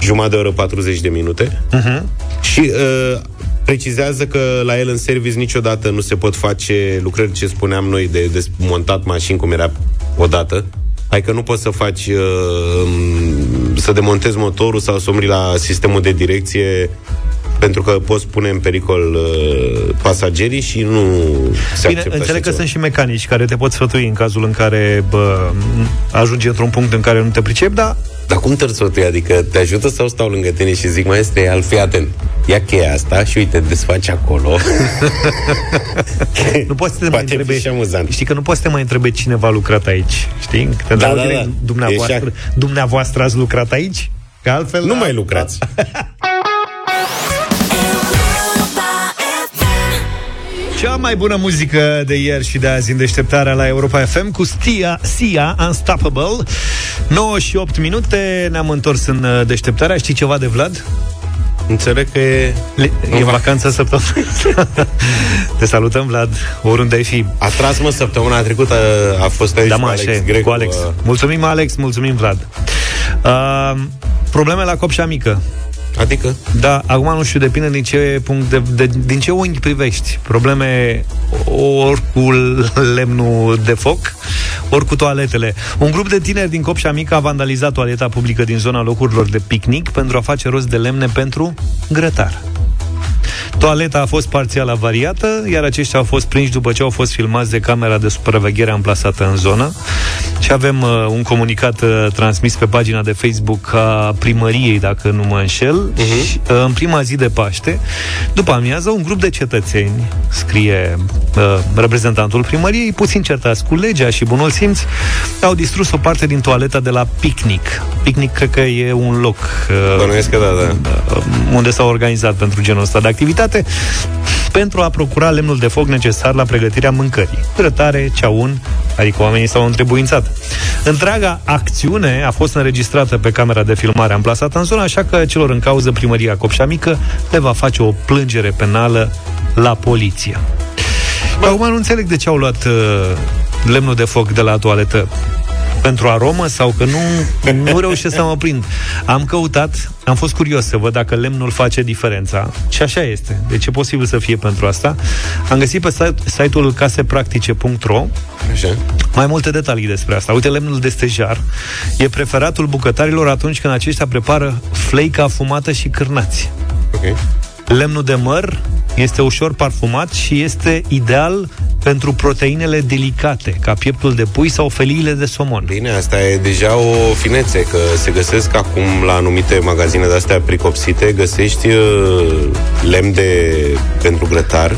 jumătate de oră, 40 de minute. Uh-huh. Și uh, precizează că la el în service niciodată nu se pot face lucrări ce spuneam noi de desmontat mașini cum era odată. Adică nu poți să faci uh, să demontezi motorul sau să umri la sistemul de direcție pentru că poți pune în pericol uh, pasagerii și nu se Bine, acceptă înțeleg că așa sunt și mecanici care te pot sfătui în cazul în care bă, ajungi într-un punct în care nu te pricepi, dar Dar cum te sfătui? Adică te ajută sau stau lângă tine și zic, maestre, al fii atent. Ia cheia asta și uite, desfaci acolo. nu poți să te mai Poate fi întrebe. și amuzant. Știi că nu poți să te mai întrebe cine a lucrat aici. Știi? Că te Da, dau da, direct, da. Dumneavoastră, E dumneavoastră ați lucrat aici? Că altfel nu mai lucrați. Cea mai bună muzică de ieri și de azi în deșteptarea la Europa FM cu Stia, Sia Unstoppable. 9 și 8 minute Ne-am întors în uh, deșteptarea. Știi ceva de Vlad? Înțeleg că e... Le- E vacanța săptămânii Te salutăm, Vlad, oriunde ai fi. A tras, mă, săptămâna trecută a fost aici Da, cu mă, Alex așa e, Grecu. cu Alex. uh, Mulțumim, Alex, mulțumim, Vlad. Uh, Probleme la copșa mică Adică? Da, acum nu știu, depinde din ce punct de, de, din ce unghi privești. Probleme ori cu lemnul de foc, ori cu toaletele. Un grup de tineri din Copșa Mică a vandalizat toaleta publică din zona locurilor de picnic pentru a face rost de lemne pentru grătar. Toaleta a fost parțial avariată, iar aceștia au fost prinși după ce au fost filmați de camera de supraveghere amplasată în zonă. Și avem uh, un comunicat uh, transmis pe pagina de Facebook a primăriei, dacă nu mă înșel, uh-huh. și, uh, în prima zi de Paște. După amiază, un grup de cetățeni, scrie uh, reprezentantul primăriei, puțin certați cu legea și bunul simț, au distrus o parte din toaleta de la Picnic. Picnic cred că e un loc uh, Bănuiesc că da, da. uh, unde s-au organizat pentru genul ăsta de activitate pentru a procura lemnul de foc necesar la pregătirea mâncării. Grătare, ceaun, adică oamenii s-au întrebuințat. Întreaga acțiune a fost înregistrată pe camera de filmare amplasată în zonă, așa că celor în cauză primăria Copșa Mică le va face o plângere penală la poliție. Bă. Acum nu înțeleg de ce au luat uh, lemnul de foc de la toaletă pentru aromă sau că nu, nu reușesc să mă prind. Am căutat, am fost curios să văd dacă lemnul face diferența. Și așa este. Deci e posibil să fie pentru asta. Am găsit pe site- site-ul casepractice.ro Așa. mai multe detalii despre asta. Uite, lemnul de stejar e preferatul bucătarilor atunci când aceștia prepară fleica afumată și cârnați. Ok. Lemnul de măr este ușor parfumat și este ideal pentru proteinele delicate, ca pieptul de pui sau feliile de somon. Bine, asta e deja o finețe, că se găsesc acum la anumite magazine de-astea pricopsite, găsești uh, lemn de, pentru grătar,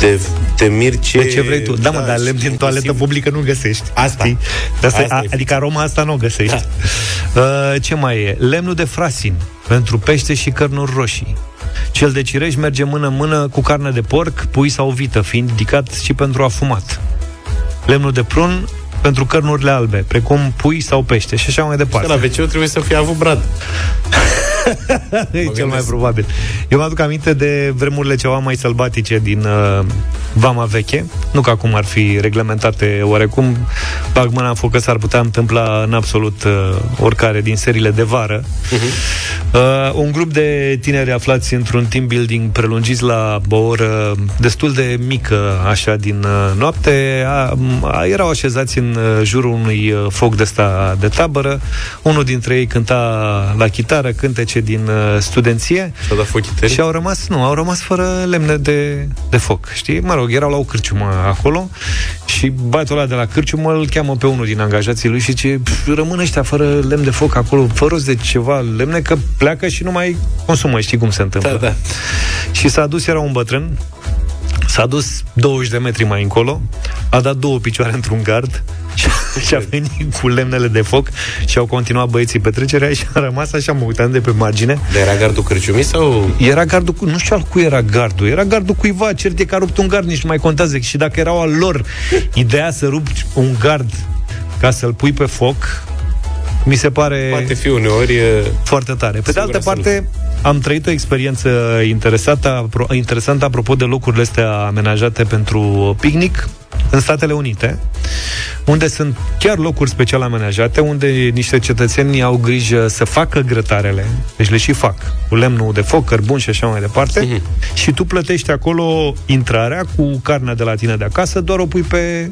de, de mirce... De ce vrei tu? Da, mă, dar și lemn din toaletă inclusiv- publică nu găsești. Asta. Știi? De Asta, Asta a, e adică aroma asta nu o găsești. Da. Uh, ce mai e? Lemnul de frasin pentru pește și cărnuri roșii. Cel de cireș merge mână-mână cu carne de porc, pui sau vită, fiind indicat și pentru afumat. Lemnul de prun pentru cărnurile albe, precum pui sau pește și așa mai departe. La wc trebuie să fie avut brad. e cel mai gândesc. probabil. Eu mă aduc aminte de vremurile ceva mai sălbatice din uh, Vama Veche. Nu că acum ar fi reglementate oarecum. Bag mâna în foc că s-ar putea întâmpla în absolut uh, oricare din seriile de vară. Uh-huh. Uh, un grup de tineri aflați într-un team building prelungiți la o oră destul de mică, așa, din uh, noapte, a, a, erau așezați în uh, jurul unui uh, foc de ăsta de tabără. Unul dintre ei cânta la chitară cântece din uh, studenție S-a dat fochitări? și au rămas, nu, au rămas fără lemne de, de foc, știi? Mă rog, erau la o cârciumă acolo și băiatul ăla de la cârciumă îl cheamă pe unul din angajații lui și zice, "Pf, rămân ăștia fără lemn de foc acolo, fără rost de ceva lemne, că pleacă și nu mai consumă, știi cum se întâmplă. Da, da. Și s-a dus, era un bătrân, s-a dus 20 de metri mai încolo, a dat două picioare într-un gard și, și a venit cu lemnele de foc și au continuat băieții petrecerea și a rămas așa, mă uitam de pe margine. Dar era gardul cârciumii sau... Era gardul, cu, nu știu al cui era gardul, era gardul cuiva, cert e că a rupt un gard, nici nu mai contează. Și dacă erau al lor, ideea să rupi un gard ca să-l pui pe foc, mi se pare Poate fi uneori... e- foarte tare. Pe de altă Singura parte, am trăit o experiență interesată, apro- interesantă apropo de locurile astea amenajate pentru picnic în Statele Unite. unde sunt chiar locuri special amenajate, unde niște cetățeni au grijă să facă grătarele, deci le și fac, cu lemnul de foc, cărbun și așa mai departe, mm-hmm. și tu plătești acolo intrarea cu carnea de la tine de acasă, doar o pui pe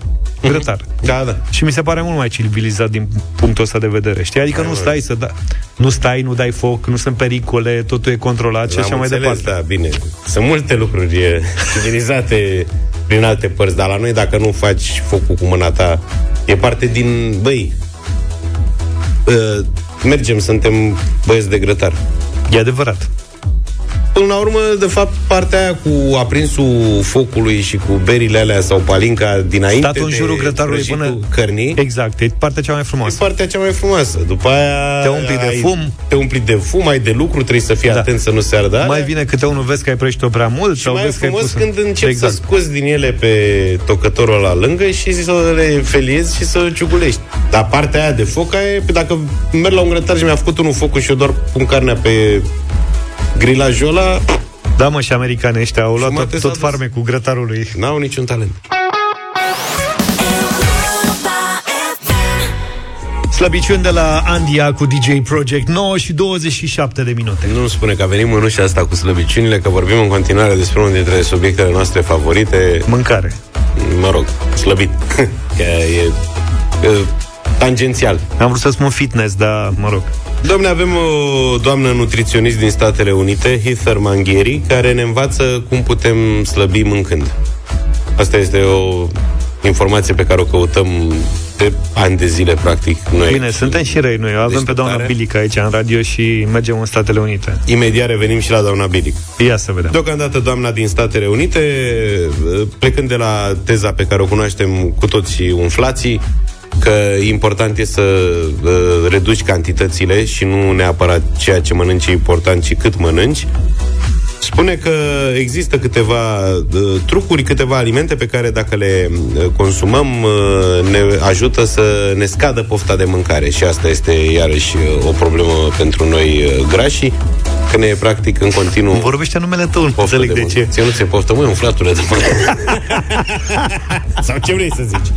grătar. Da, da. Și mi se pare mult mai civilizat din punctul ăsta de vedere, știi? Adică nu stai să da, nu stai, nu dai foc, nu sunt pericole, totul e controlat și Am așa mai înțeles, departe. Da, bine. Sunt multe lucruri e, civilizate prin alte părți, dar la noi dacă nu faci focul cu mâna ta, e parte din... Băi, uh, mergem, suntem băieți de grătar. E adevărat. Până la urmă, de fapt, partea aia cu aprinsul focului și cu berile alea sau palinca dinainte Stat în de jurul grătarului prăjitul până... cărnii, Exact, e partea cea mai e frumoasă. partea cea mai frumoasă. După aia... Te umpli de ai- fum. Te umpli de fum, ai de lucru, trebuie să fii Da. atent să nu se ardă alea. Mai vine câte unul, vezi că ai prăjit-o prea mult Și sau mai e vezi că ai frumos pus când începi exact. să scoți din ele pe tocătorul la lângă și să le feliezi și să ciugulești. Dar partea aia de foc, aia e, pe dacă merg la un grătar și mi-a făcut unul focul și eu doar pun carnea pe grilajul ăla, Da, mă, și americanii ăștia au luat Jumate tot, s-a tot dus. farme cu grătarului. n-au niciun talent. Slăbiciuni de la Andia cu DJ Project 9 și 27 de minute. Nu spune că a venit mânușa asta cu slăbiciunile, că vorbim în continuare despre unul dintre subiectele noastre favorite, Mâncare. mă rog, slăbit. că e, e tangențial. Am vrut să spun fitness, dar mă rog. Domne, avem o doamnă nutriționist din Statele Unite, Heather Manghieri, care ne învață cum putem slăbi mâncând. Asta este o informație pe care o căutăm de ani de zile, practic. Noi Bine, suntem și răi noi. O Avem pe doamna Deșteptare. Bilica aici în radio și mergem în Statele Unite. Imediat revenim și la doamna Bilic. Ia să vedem. Deocamdată doamna din Statele Unite, plecând de la teza pe care o cunoaștem cu toții umflații, că important e să uh, reduci cantitățile și nu neapărat ceea ce mănânci e important, ci cât mănânci. Spune că există câteva uh, trucuri, câteva alimente pe care dacă le uh, consumăm uh, ne ajută să ne scadă pofta de mâncare și asta este iarăși uh, o problemă pentru noi uh, grașii, că ne e practic în continuu Vorbește numele tău, nu poftă înțeleg de mâncă. ce. Ție nu ți-e poftă, măi, umflatule de mâncă. Sau ce vrei să zici?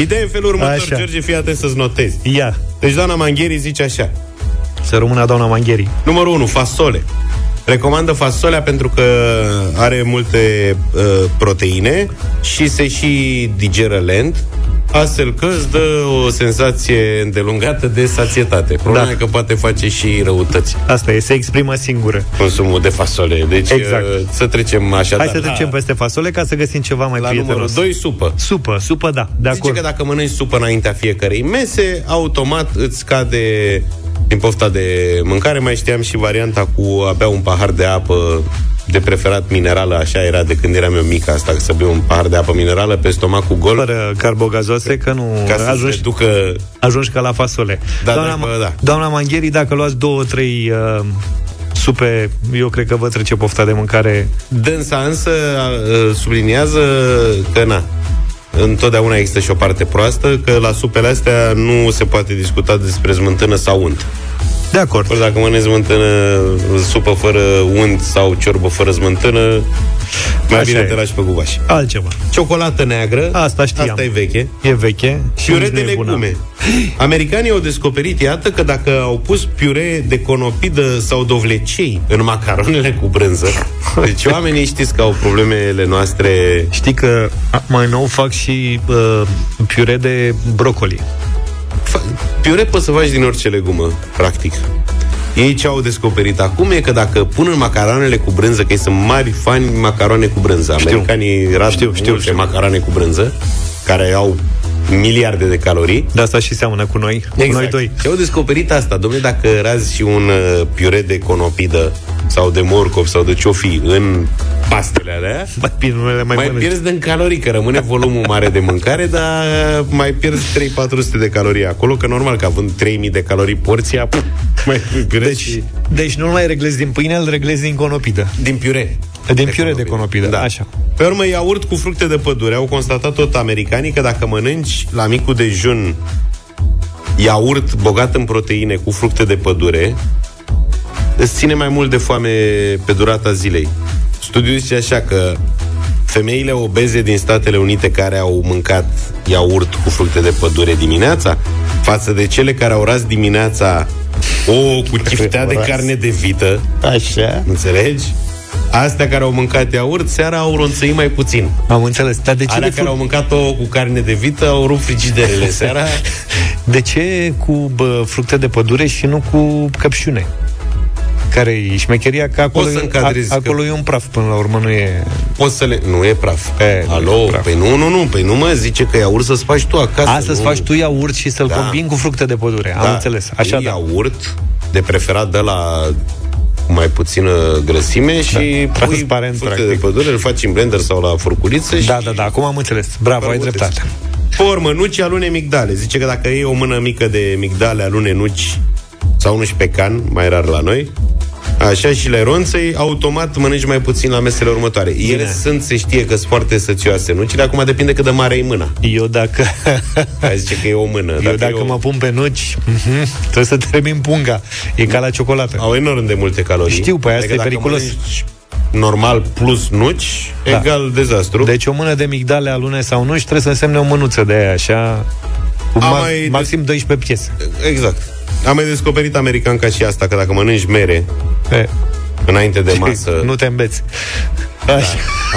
Ideea e în felul următor, Așa. George, fii atent să-ți notezi. Ia, Deci doamna Mangheri zice așa. să rămână doamna Mangheri. Numărul 1, fasole. Recomandă fasolea pentru că are multe uh, proteine și se și digeră lent, astfel că îți dă o senzație îndelungată de sațietate. Problema Da. e că poate face și răutăți Asta e, se exprimă singură. consumul de fasole. Deci Exact. uh, să trecem așa. Hai să trecem peste fasole ca să găsim ceva mai la numărul prietenos. 2, supă. Supă, supă, da, de Zice acord. că dacă mănânci supă înaintea fiecarei mese, automat îți scade din pofta de mâncare. Mai știam și varianta cu abia un pahar de apă de preferat minerală, așa era de când eram eu mic asta, să beau un pahar de apă minerală pe stomacul gol, Fără carbogazoase, că nu ca să ajungi, se ducă... ajungi ca la fasole. Da, doamna, da, bă, da. doamna Mangheri, dacă luați două, trei uh, supe, eu cred că vă trece pofta de mâncare. Dânsa însă uh, subliniază că na, întotdeauna există și o parte proastă, că la supele astea nu se poate discuta despre smântână sau unt. De acord. Ori dacă mănânci smântână, supă fără unt sau ciorbă fără smântână, mai Așa bine e. te lași pe gubaș. Altceva. Ciocolată neagră, Asta știam. asta e veche. E veche și Piure nici de nu e bună. legume. Americanii au descoperit, iată, că dacă au pus piure de conopidă sau dovlecei în macaronele cu brânză, deci oamenii știți că au problemele noastre Știi că a, mai nou fac și uh, piure de brocoli. Fa- Piure poți să faci din orice legumă, practic. Ei ce au descoperit acum e că dacă pun în macaroanele cu brânză, că ei sunt mari fani macaroane cu brânză. Americanii rad Știu, știu, multe știu. macaroane cu brânză, care au miliarde de calorii. De asta și seamănă cu noi, cu noi doi. Și au descoperit asta. Domnule, dacă razi și un uh, piure de conopidă sau de morcov sau de ciofi în pastele alea, Mai bine, unele mai, mai mănânci. pierzi din calorii, că rămâne volumul mare de mâncare, dar mai pierzi 3-400 de calorii acolo, că normal că având 3000 de calorii porția, pf, mai pierzi Deci, și deci nu mai reglezi din pâine, îl reglezi din conopidă. din piure. Din piure de conopidă, Da. așa. Pe urmă, iaurt cu fructe de pădure. Au constatat tot americanii că dacă mănânci la micul dejun iaurt bogat în proteine cu fructe de pădure, îți ține mai mult de foame pe durata zilei. Studiul zice așa că femeile obeze din Statele Unite care au mâncat iaurt cu fructe de pădure dimineața, față de cele care au ras dimineața o cu chiftea de carne de vită. Așa. Înțelegi? Astea care au mâncat iaurt, seara au ronțăit mai puțin. Am înțeles. Dar de ce Alea de care au mâncat o cu carne de vită au rupt frigiderele seara. De ce cu bă, fructe de pădure și nu cu căpșune? Care e șmecheria? Că acolo, Poți să e, încadrezi a, acolo e un praf până la urmă, nu e... Poți să le... Nu e praf. E, nu Alo? e praf. Păi nu, nu, nu. Păi nu mă zice că iaurt să-ți faci tu acasă. A, să-ți nu. faci tu iaurt și să-l Da. combini cu fructe de pădure. Am Da. înțeles. Așa, E da. iaurt, de preferat de la cu mai puțină grăsime și pui Transparent, fructe practic. de pădure, îl faci în blender sau la furculiță și Da, da, da, acum am înțeles. Bravo, ai Bărbătesc. dreptate. Pe urmă, nuci alune migdale. Zice că dacă iei o mână mică de migdale alune nuci sau nuci pecan, mai rar la noi, Așa și le ronțăi, automat mănânci mai puțin la mesele următoare. Ele Bine. sunt, se știe că sunt foarte sățioase nucile, acum depinde cât de mare e mâna. Eu dacă, Ai zice că e o mână. eu dacă e o... mă pun pe nuci, mhm, trebuie să termin punga. E ca la ciocolată. Au enorm de multe calorii. Știu, păi asta Adică e dacă periculos. mănânci Normal plus nuci, Da. egal dezastru. Deci o mână de migdale alune sau nuci trebuie să însemne o mânuță de aia, așa, cu Am ma- mai maxim 12 piese. Exact. Am mai descoperit american ca și asta, că dacă mănânci mere E, înainte de masă... nu te îmbeți. Da,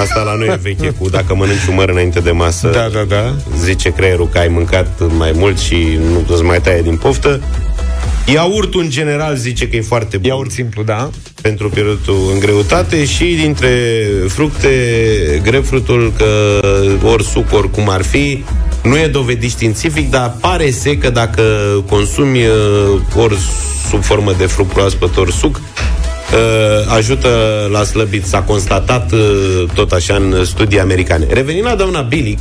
asta la noi e veche cu dacă mănânci un măr înainte de masă Da, da, da. zice creierul că ai mâncat mai mult și nu îți mai taie din poftă. Iaurtul în general zice că e foarte bun Iaurt simplu, da. pentru pierdut în greutate și dintre fructe grapefruitul că ori suc, ori cum ar fi nu e dovedit științific, dar pare se că dacă consumi uh, ori sub formă de fruct proaspăt, ori suc, uh, ajută la slăbit. S-a constatat uh, tot așa în studii americane. Revenind la doamna Bilic,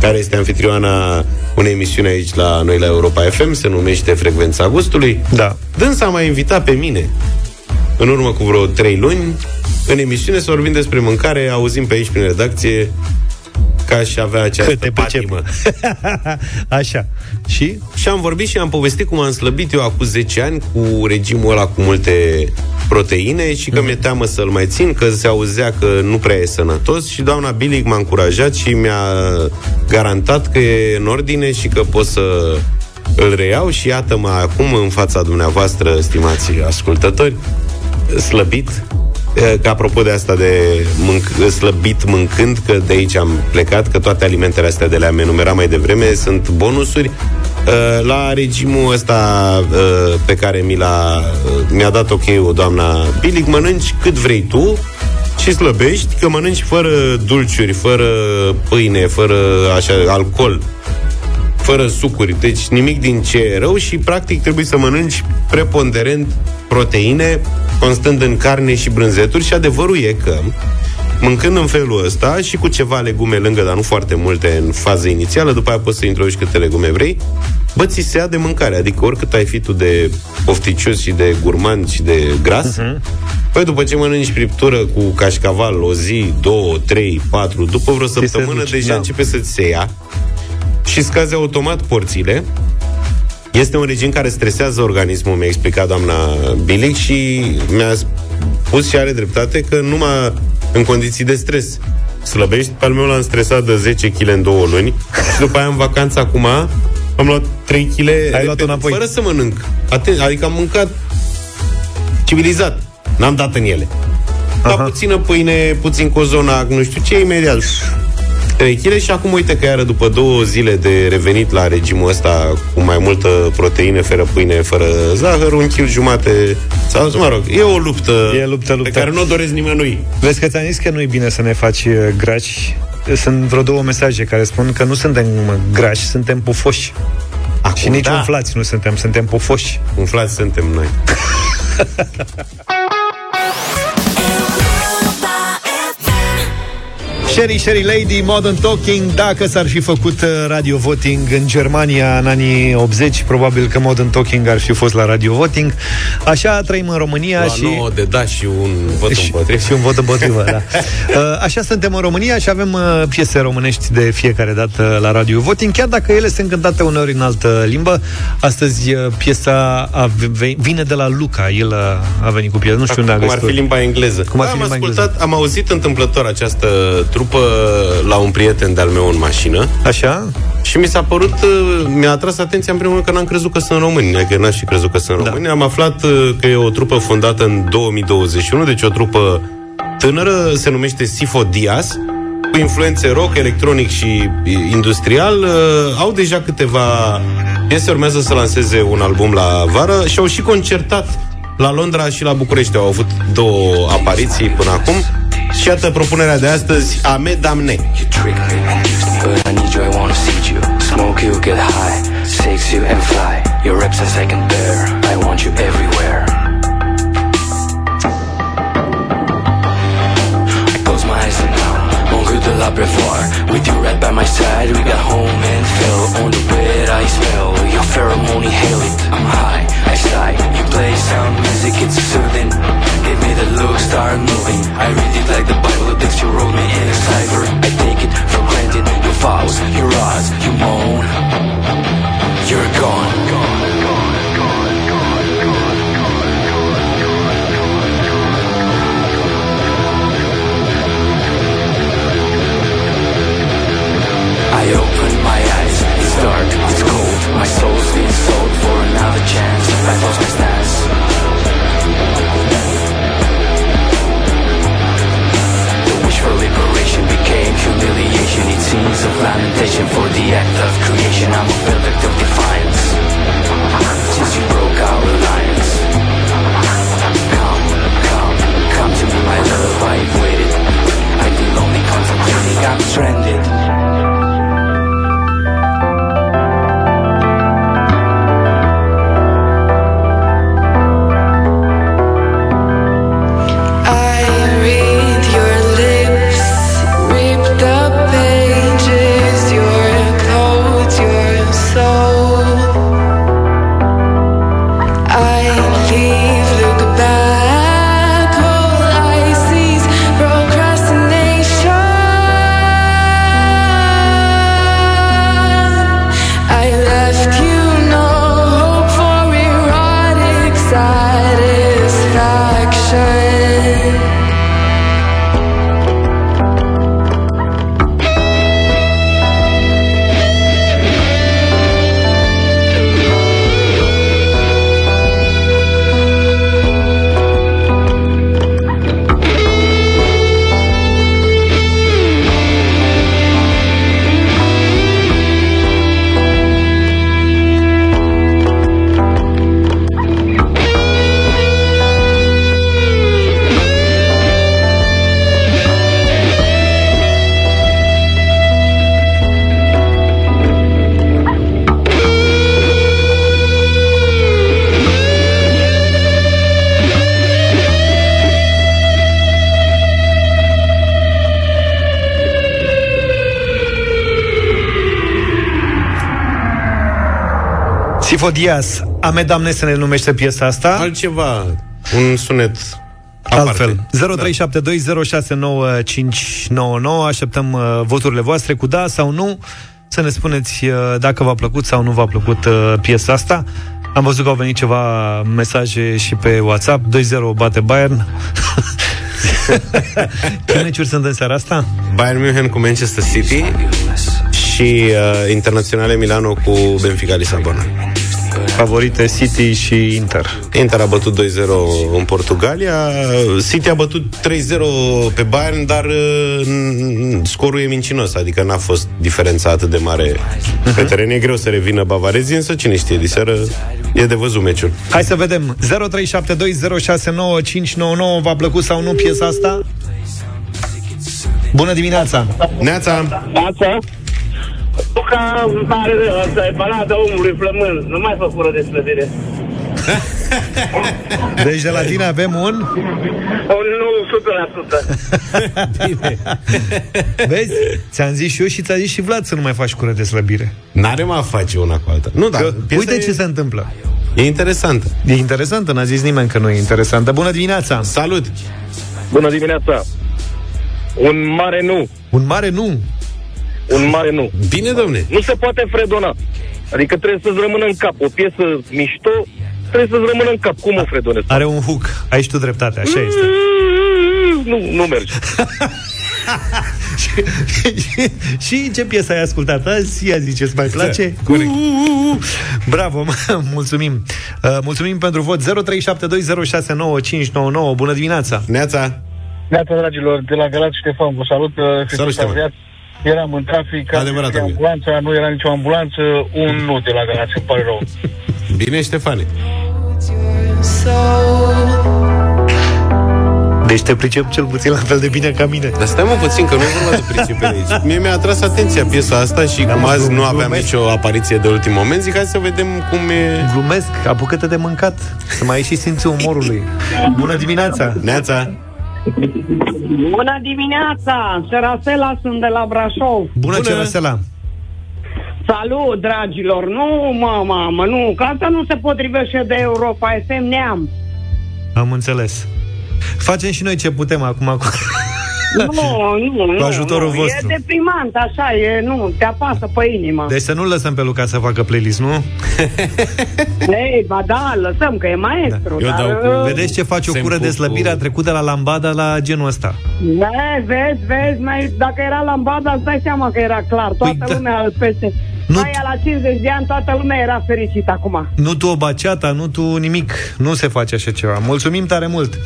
care este anfitrioana unei emisiuni aici la noi la Europa FM, se numește Frecvența Gustului. Da. Dânsa m-a invitat pe mine în urmă cu vreo trei luni în emisiune să vorbim despre mâncare, auzim pe aici prin redacție că aș avea această Că te pricep. patimă. Așa. Și? Și am vorbit și am povestit cum am slăbit eu acum 10 ani cu regimul ăla cu multe proteine și că mi-e teamă să-l mai țin, că se auzea că nu prea e sănătos și doamna Bilic m-a încurajat și mi-a garantat că e în ordine și că pot să îl reiau și iată-mă acum în fața dumneavoastră, stimați ascultători, slăbit, Eh, Că apropo de asta de mânc- slăbit mâncând, că de aici am plecat, că toate alimentele astea de le-am enumerat mai devreme sunt bonusuri. Eh, La regimul ăsta eh, pe care mi l-a, eh, mi-a dat ok o doamna Bilic, mănânci cât vrei tu și slăbești, că mănânci fără dulciuri, fără pâine, fără așa, alcool, fără sucuri, deci nimic din ce e rău și practic trebuie să mănânci preponderent proteine, constând în carne și brânzeturi și adevărul e că mâncând în felul ăsta și cu ceva legume lângă, dar nu foarte multe în fază inițială, după aia poți să introduci câte legume vrei, bă, ți se ia de mâncare, adică oricât ai fi tu de pofticios și de gurmand și de gras, uh-huh. Păi după ce mănânci friptură cu cașcaval o zi, două, trei, patru, după vreo se săptămână duce, deja da. începe să-ți se ia și scazi automat porțiile. Este un regim care stresează organismul, mi-a explicat doamna Bilic și mi-a spus și are dreptate că numai în condiții de stres slăbești. Pe al meu l-am stresat de 10 kg în două luni și după aia în vacanță acum am luat 3 kg Ai luat înapoi. fără să mănânc. Aten- adică am mâncat civilizat. N-am dat în ele. Dar puțină pâine, puțin cozonac, nu știu ce, imediat 3 kg și acum uite că iară după două zile de revenit la regimul ăsta cu mai multă proteine, fără pâine, fără zahăr, un kil jumate sau, mă rog, e o luptă, E luptă, luptă. pe care nu o doresc nimănui. Vezi că ți-am zis că nu e bine să ne faci uh, grași. Sunt vreo două mesaje care spun că nu suntem uh, grași, suntem pufoși. Acum, Și nici da, umflați nu suntem, suntem pufoși. umflați suntem noi. Sherry, Sherry Lady, Modern Talking Dacă s-ar fi făcut uh, radio voting în Germania în anii 80 Probabil că Modern Talking ar fi fost la radio voting Așa trăim în România La și... 9 de da și un vot și, împotrivă. și un vot împotrivă, da. Uh, Așa suntem în România și avem uh, piese românești de fiecare dată la radio voting, chiar dacă ele sunt cântate uneori în altă limbă. Astăzi uh, piesa a, ve- vine de la Luca, el a, a venit cu piesa, nu știu unde a Cum ar găsit. fi limba engleză. Cum ar Da, fi am limba ascultat, engleză. am auzit întâmplător această trupă la un prieten de-al meu în mașină. Așa? Și mi s-a părut, uh, mi-a atras atenția în primul rând că n-am crezut că sunt români, adică n-aș fi crezut că sunt români. Am aflat uh, că e o trupă fondată în 2021, deci o trupă tânără, se numește Sifo Diaz, cu influențe rock, electronic și uh, industrial. Uh, Au deja câteva piese, urmează să lanseze un album la vară și au și concertat la Londra și la București. Au avut două apariții până acum. Și iată propunerea de astăzi, Ahmed Damne. But I need you, I wanna see you. Smoke you, get high. Sex you and fly. Your reps are second bear. I want you everywhere. I close my eyes and now. On route de l'abreuvoir. With you right by my side, we got home and fell. On the bed, I smell your pheromone, hail it. I'm high, I sigh. You play sound music, it's soothing. The look, start moving. I read it like the Bible, the text you wrote me in a cipher. I take it for granted. Your vows, your odds, you moan. You're gone. I open my eyes, it's dark, it's cold My soul's been sold for another chance I lost humiliation It seems a lamentation for the act of creation. I'm a product of defiance. Since you broke our alliance. Come, come, come to me my love. I've waited. I've been lonely contemplating. I'm stranded Sifo Diaz, Ahmed Amne se ne numește piesa asta. Altceva, un sunet Altfel. aparte. 0372069599 Așteptăm uh, voturile voastre cu da sau nu. Să ne spuneți uh, dacă v-a plăcut sau nu v-a plăcut uh, piesa asta. Am văzut că au venit ceva mesaje și pe WhatsApp. 2-0 bate Bayern. Ce meciuri sunt în seara asta? Bayern München cu Manchester City și uh, Internaționale Milano cu Benfica Lisabona. Favorite City și Inter. Inter a bătut 2-0 în Portugalia, City a bătut 3-0 pe Bayern, dar uh, n- scorul e mincinos, adică n-a fost diferența atât de mare pe teren. E greu să revină bavarezii, însă cine știe, diseară e de văzut meciul. Hai să vedem. 0372069599 V-a plăcut sau nu piesa asta? Bună dimineața! Neața! Neața! Luca are ăsta e balada omului flămând. Nu mai fă fură de slăbire. Deci de la tine avem un... Un nu 100%. Bine. Vezi? Ți-am zis și eu și ți-a zis și Vlad să nu mai faci cură de slăbire. N-are mă a face una cu alta. Nu, dar Că, piesa uite e, ce se întâmplă. e interesantă. E interesantă, n-a zis nimeni că nu e interesantă. Bună dimineața! Salut! Bună dimineața. Un mare nu. Un mare nu. Un mare nu. Bine, domne. Nu se poate fredona. Adică trebuie să-ți rămână în cap. O piesă mișto trebuie să-ți rămână în cap. Cum o fredonezi? Are un hook. Ai și tu dreptate, așa este. Nu, nu merge. și, și ce piesă ai ascultat azi? Ia zi ce-ți mai place. corect. Uh, uh, uh. Bravo, mulțumim. Uh, mulțumim pentru vot. 0372069599. Bună dimineața! Neața! Neața, dragilor, de la Galați Ștefan, vă salut. Salut, Ștefan. Ștefan. Eram în trafic, am Adevărat, găsit amic. ambulanța, nu era nicio ambulanță, un nu de la Galați, îmi pare rău. Bine, Ștefane. Deci te pricep cel puțin la fel de bine ca mine. Dar stai mă puțin, că nu e vorba de pricepere aici. Mie mi-a atras atenția piesa asta și cum azi nu aveam glumesc. nicio apariție de ultim moment, zic hai să vedem cum e... Glumesc, apucă-te de mâncat Să mai ai și simțul umorului Bună dimineața Neața! Bună dimineața! Serafela sunt de la Brașov. Bună, Bună. Cerasela Salut, dragilor! Nu, mă, mamă, nu, că asta nu se potrivește de Europa FM Neam. Am înțeles Facem și noi ce putem acum cu... Nu, nu, nu. Cu ajutorul nu. vostru. E deprimant, așa, e, nu, te apasă pe inimă. Deci să nu lăsăm pe Luca să facă playlist, nu? Ei, ba da, lăsăm, că e maestru. Eu dar, dau cu- uh, Vedeți ce face o Semn cură cu- de slăbire A trecut de la lambada la genul ăsta Ne, vezi, vezi, mai, dacă era lambada, îți dai seama că era clar. Toată Păi da. lumea peste... Nu- Nu... Aia la 50 de ani, toată lumea era fericită acum. Nu tu o baceata, nu tu nimic Nu se face așa ceva Mulțumim tare mult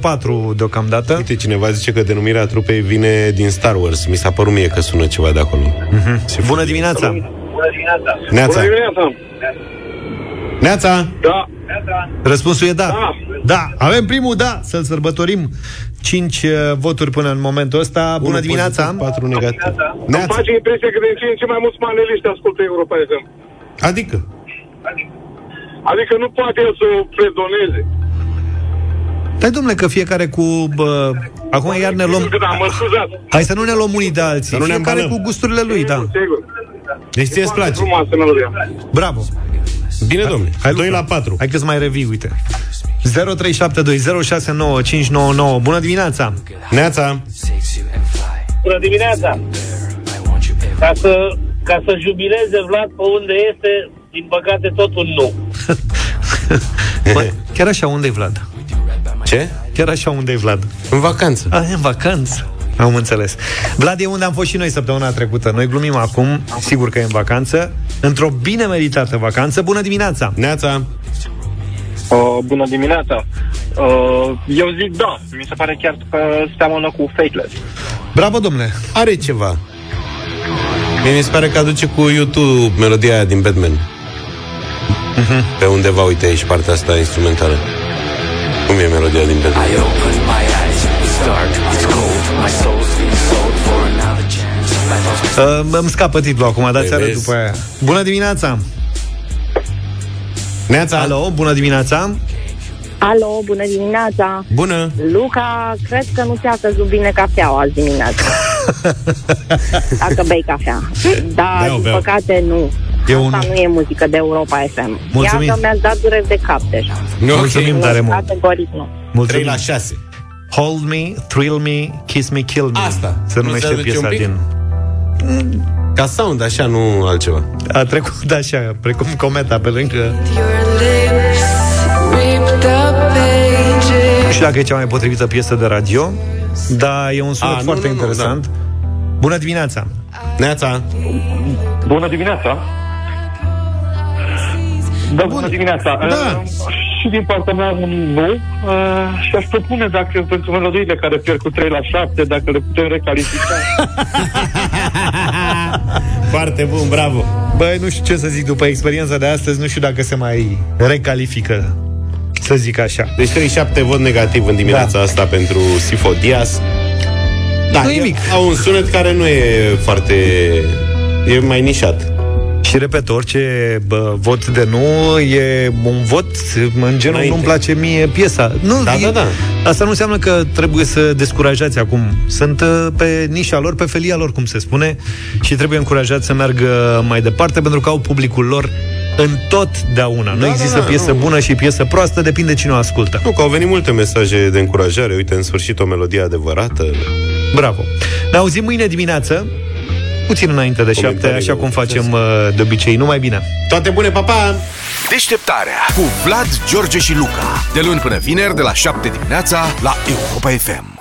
04 deocamdată Uite, cineva zice că denumirea trupei vine din Star Wars. Mi s-a părut mie că sună ceva de acolo. Mhm. Bună dimineața Bună dimineața. Neața! Bună dimineața. Neața! Da. Răspunsul e da. Da. Da. Avem primul da. Să-l sărbătorim. 5 voturi până în momentul ăsta. Bună Unu dimineața. pozitiv, Patru negativ. Îmi Neața! face impresia că din ce în ce mai mulți maneliști ascultă Europa FM. Adică? Adică nu poate el să o fredoneze. Dai, domnule, că fiecare cu... Bă, acum iar ne luăm... Da, mă scuzați. Hai să nu ne luăm unii de alții. Să nu ne fiecare îmbalăm. cu gusturile lui, da. Sigur. Deci ție îți place? Frumoasă melodia. Bravo. Bine, domnule. Hai, 2 Luca. la 4. Hai că-ți mai revii, uite. 0372069599. Bună dimineața! Neața! Bună dimineața! Ca să, ca să jubileze Vlad pe unde este, din păcate tot un nu. Bă, chiar așa, unde e Vlad? Ce? Chiar așa, unde e Vlad? În vacanță. A, e în vacanță. Am înțeles. Vlad e unde am fost și noi săptămâna trecută. Noi glumim acum, sigur că e în vacanță, într-o bine meritată vacanță. Bună dimineața! Neața! Uh, bună dimineața! Uh, eu zic da, mi se pare chiar că seamănă cu Fateless. Bravo, domnule! Are ceva. Mie mi se pare că aduce cu YouTube melodia aia din Batman. Pe undeva, uite aici, partea asta instrumentală. Cum e melodia din Batman? Uh, îmi scapă titlul acum, dați Păi arăt vezi. după aia. Bună dimineața! Neața! Alo, bună dimineața! Alo, bună dimineața! Bună! Luca, cred că nu ți-a căzut bine cafeaua azi dimineața. Dacă bei cafea. Dar, Beau, din beau. păcate, nu. E Asta un- nu e muzică de Europa FM. Mulțumim. Iată, mi-ați dat dureri de cap deja. Ok. Mulțumim tare mult! Categoric nu. 3 Mulțumim. la 6. Hold me, thrill me, kiss me, kill me. Asta. Se Nu numește se aduce piesa un pic? din... Ca sound, așa, nu altceva. A trecut așa, precum cometa pe lângă... Your lips reap the pages. Nu știu dacă e cea mai potrivită piesă de radio, dar e un sunet A, nu, foarte nu, nu, interesant. Bună dimineața! Neața! Bună dimineața! Da, bună dimineața! Da. Uh, și din partea mea un nu. Uh, și aș propune dacă pentru melodiile care pierd cu 3 la 7, dacă le putem recalifica. Foarte bun, bravo! Băi, nu știu ce să zic după experiența de astăzi, nu știu dacă se mai recalifică, să zic așa. Deci 37 vot negativ în dimineața Da. asta pentru Sifo Diaz. Da, Nu e- nimic. Au un sunet care nu e foarte... E mai nișat. Și repet, orice bă, vot de nu e un vot în genul Înainte. nu-mi place mie piesa. Nu, Da, e, da, da. Asta nu înseamnă că trebuie să descurajați acum. Sunt uh, pe nișa lor, pe felia lor, cum se spune, și trebuie încurajați să meargă mai departe pentru că au publicul lor în totdeauna. nu Da, există da, da, piesă nu. bună și piesă proastă, depinde cine o ascultă. Nu, că au venit multe mesaje de încurajare. Uite, în sfârșit o melodie adevărată. Bravo. Ne auzim mâine dimineață, puțin înainte de șapte, Comentarii așa de cum facem uh, de obicei. Numai bine! Toate bune, papa! Pa! Deșteptarea cu Vlad, George și Luca. De luni până vineri, de la 7 dimineața, la Europa FM.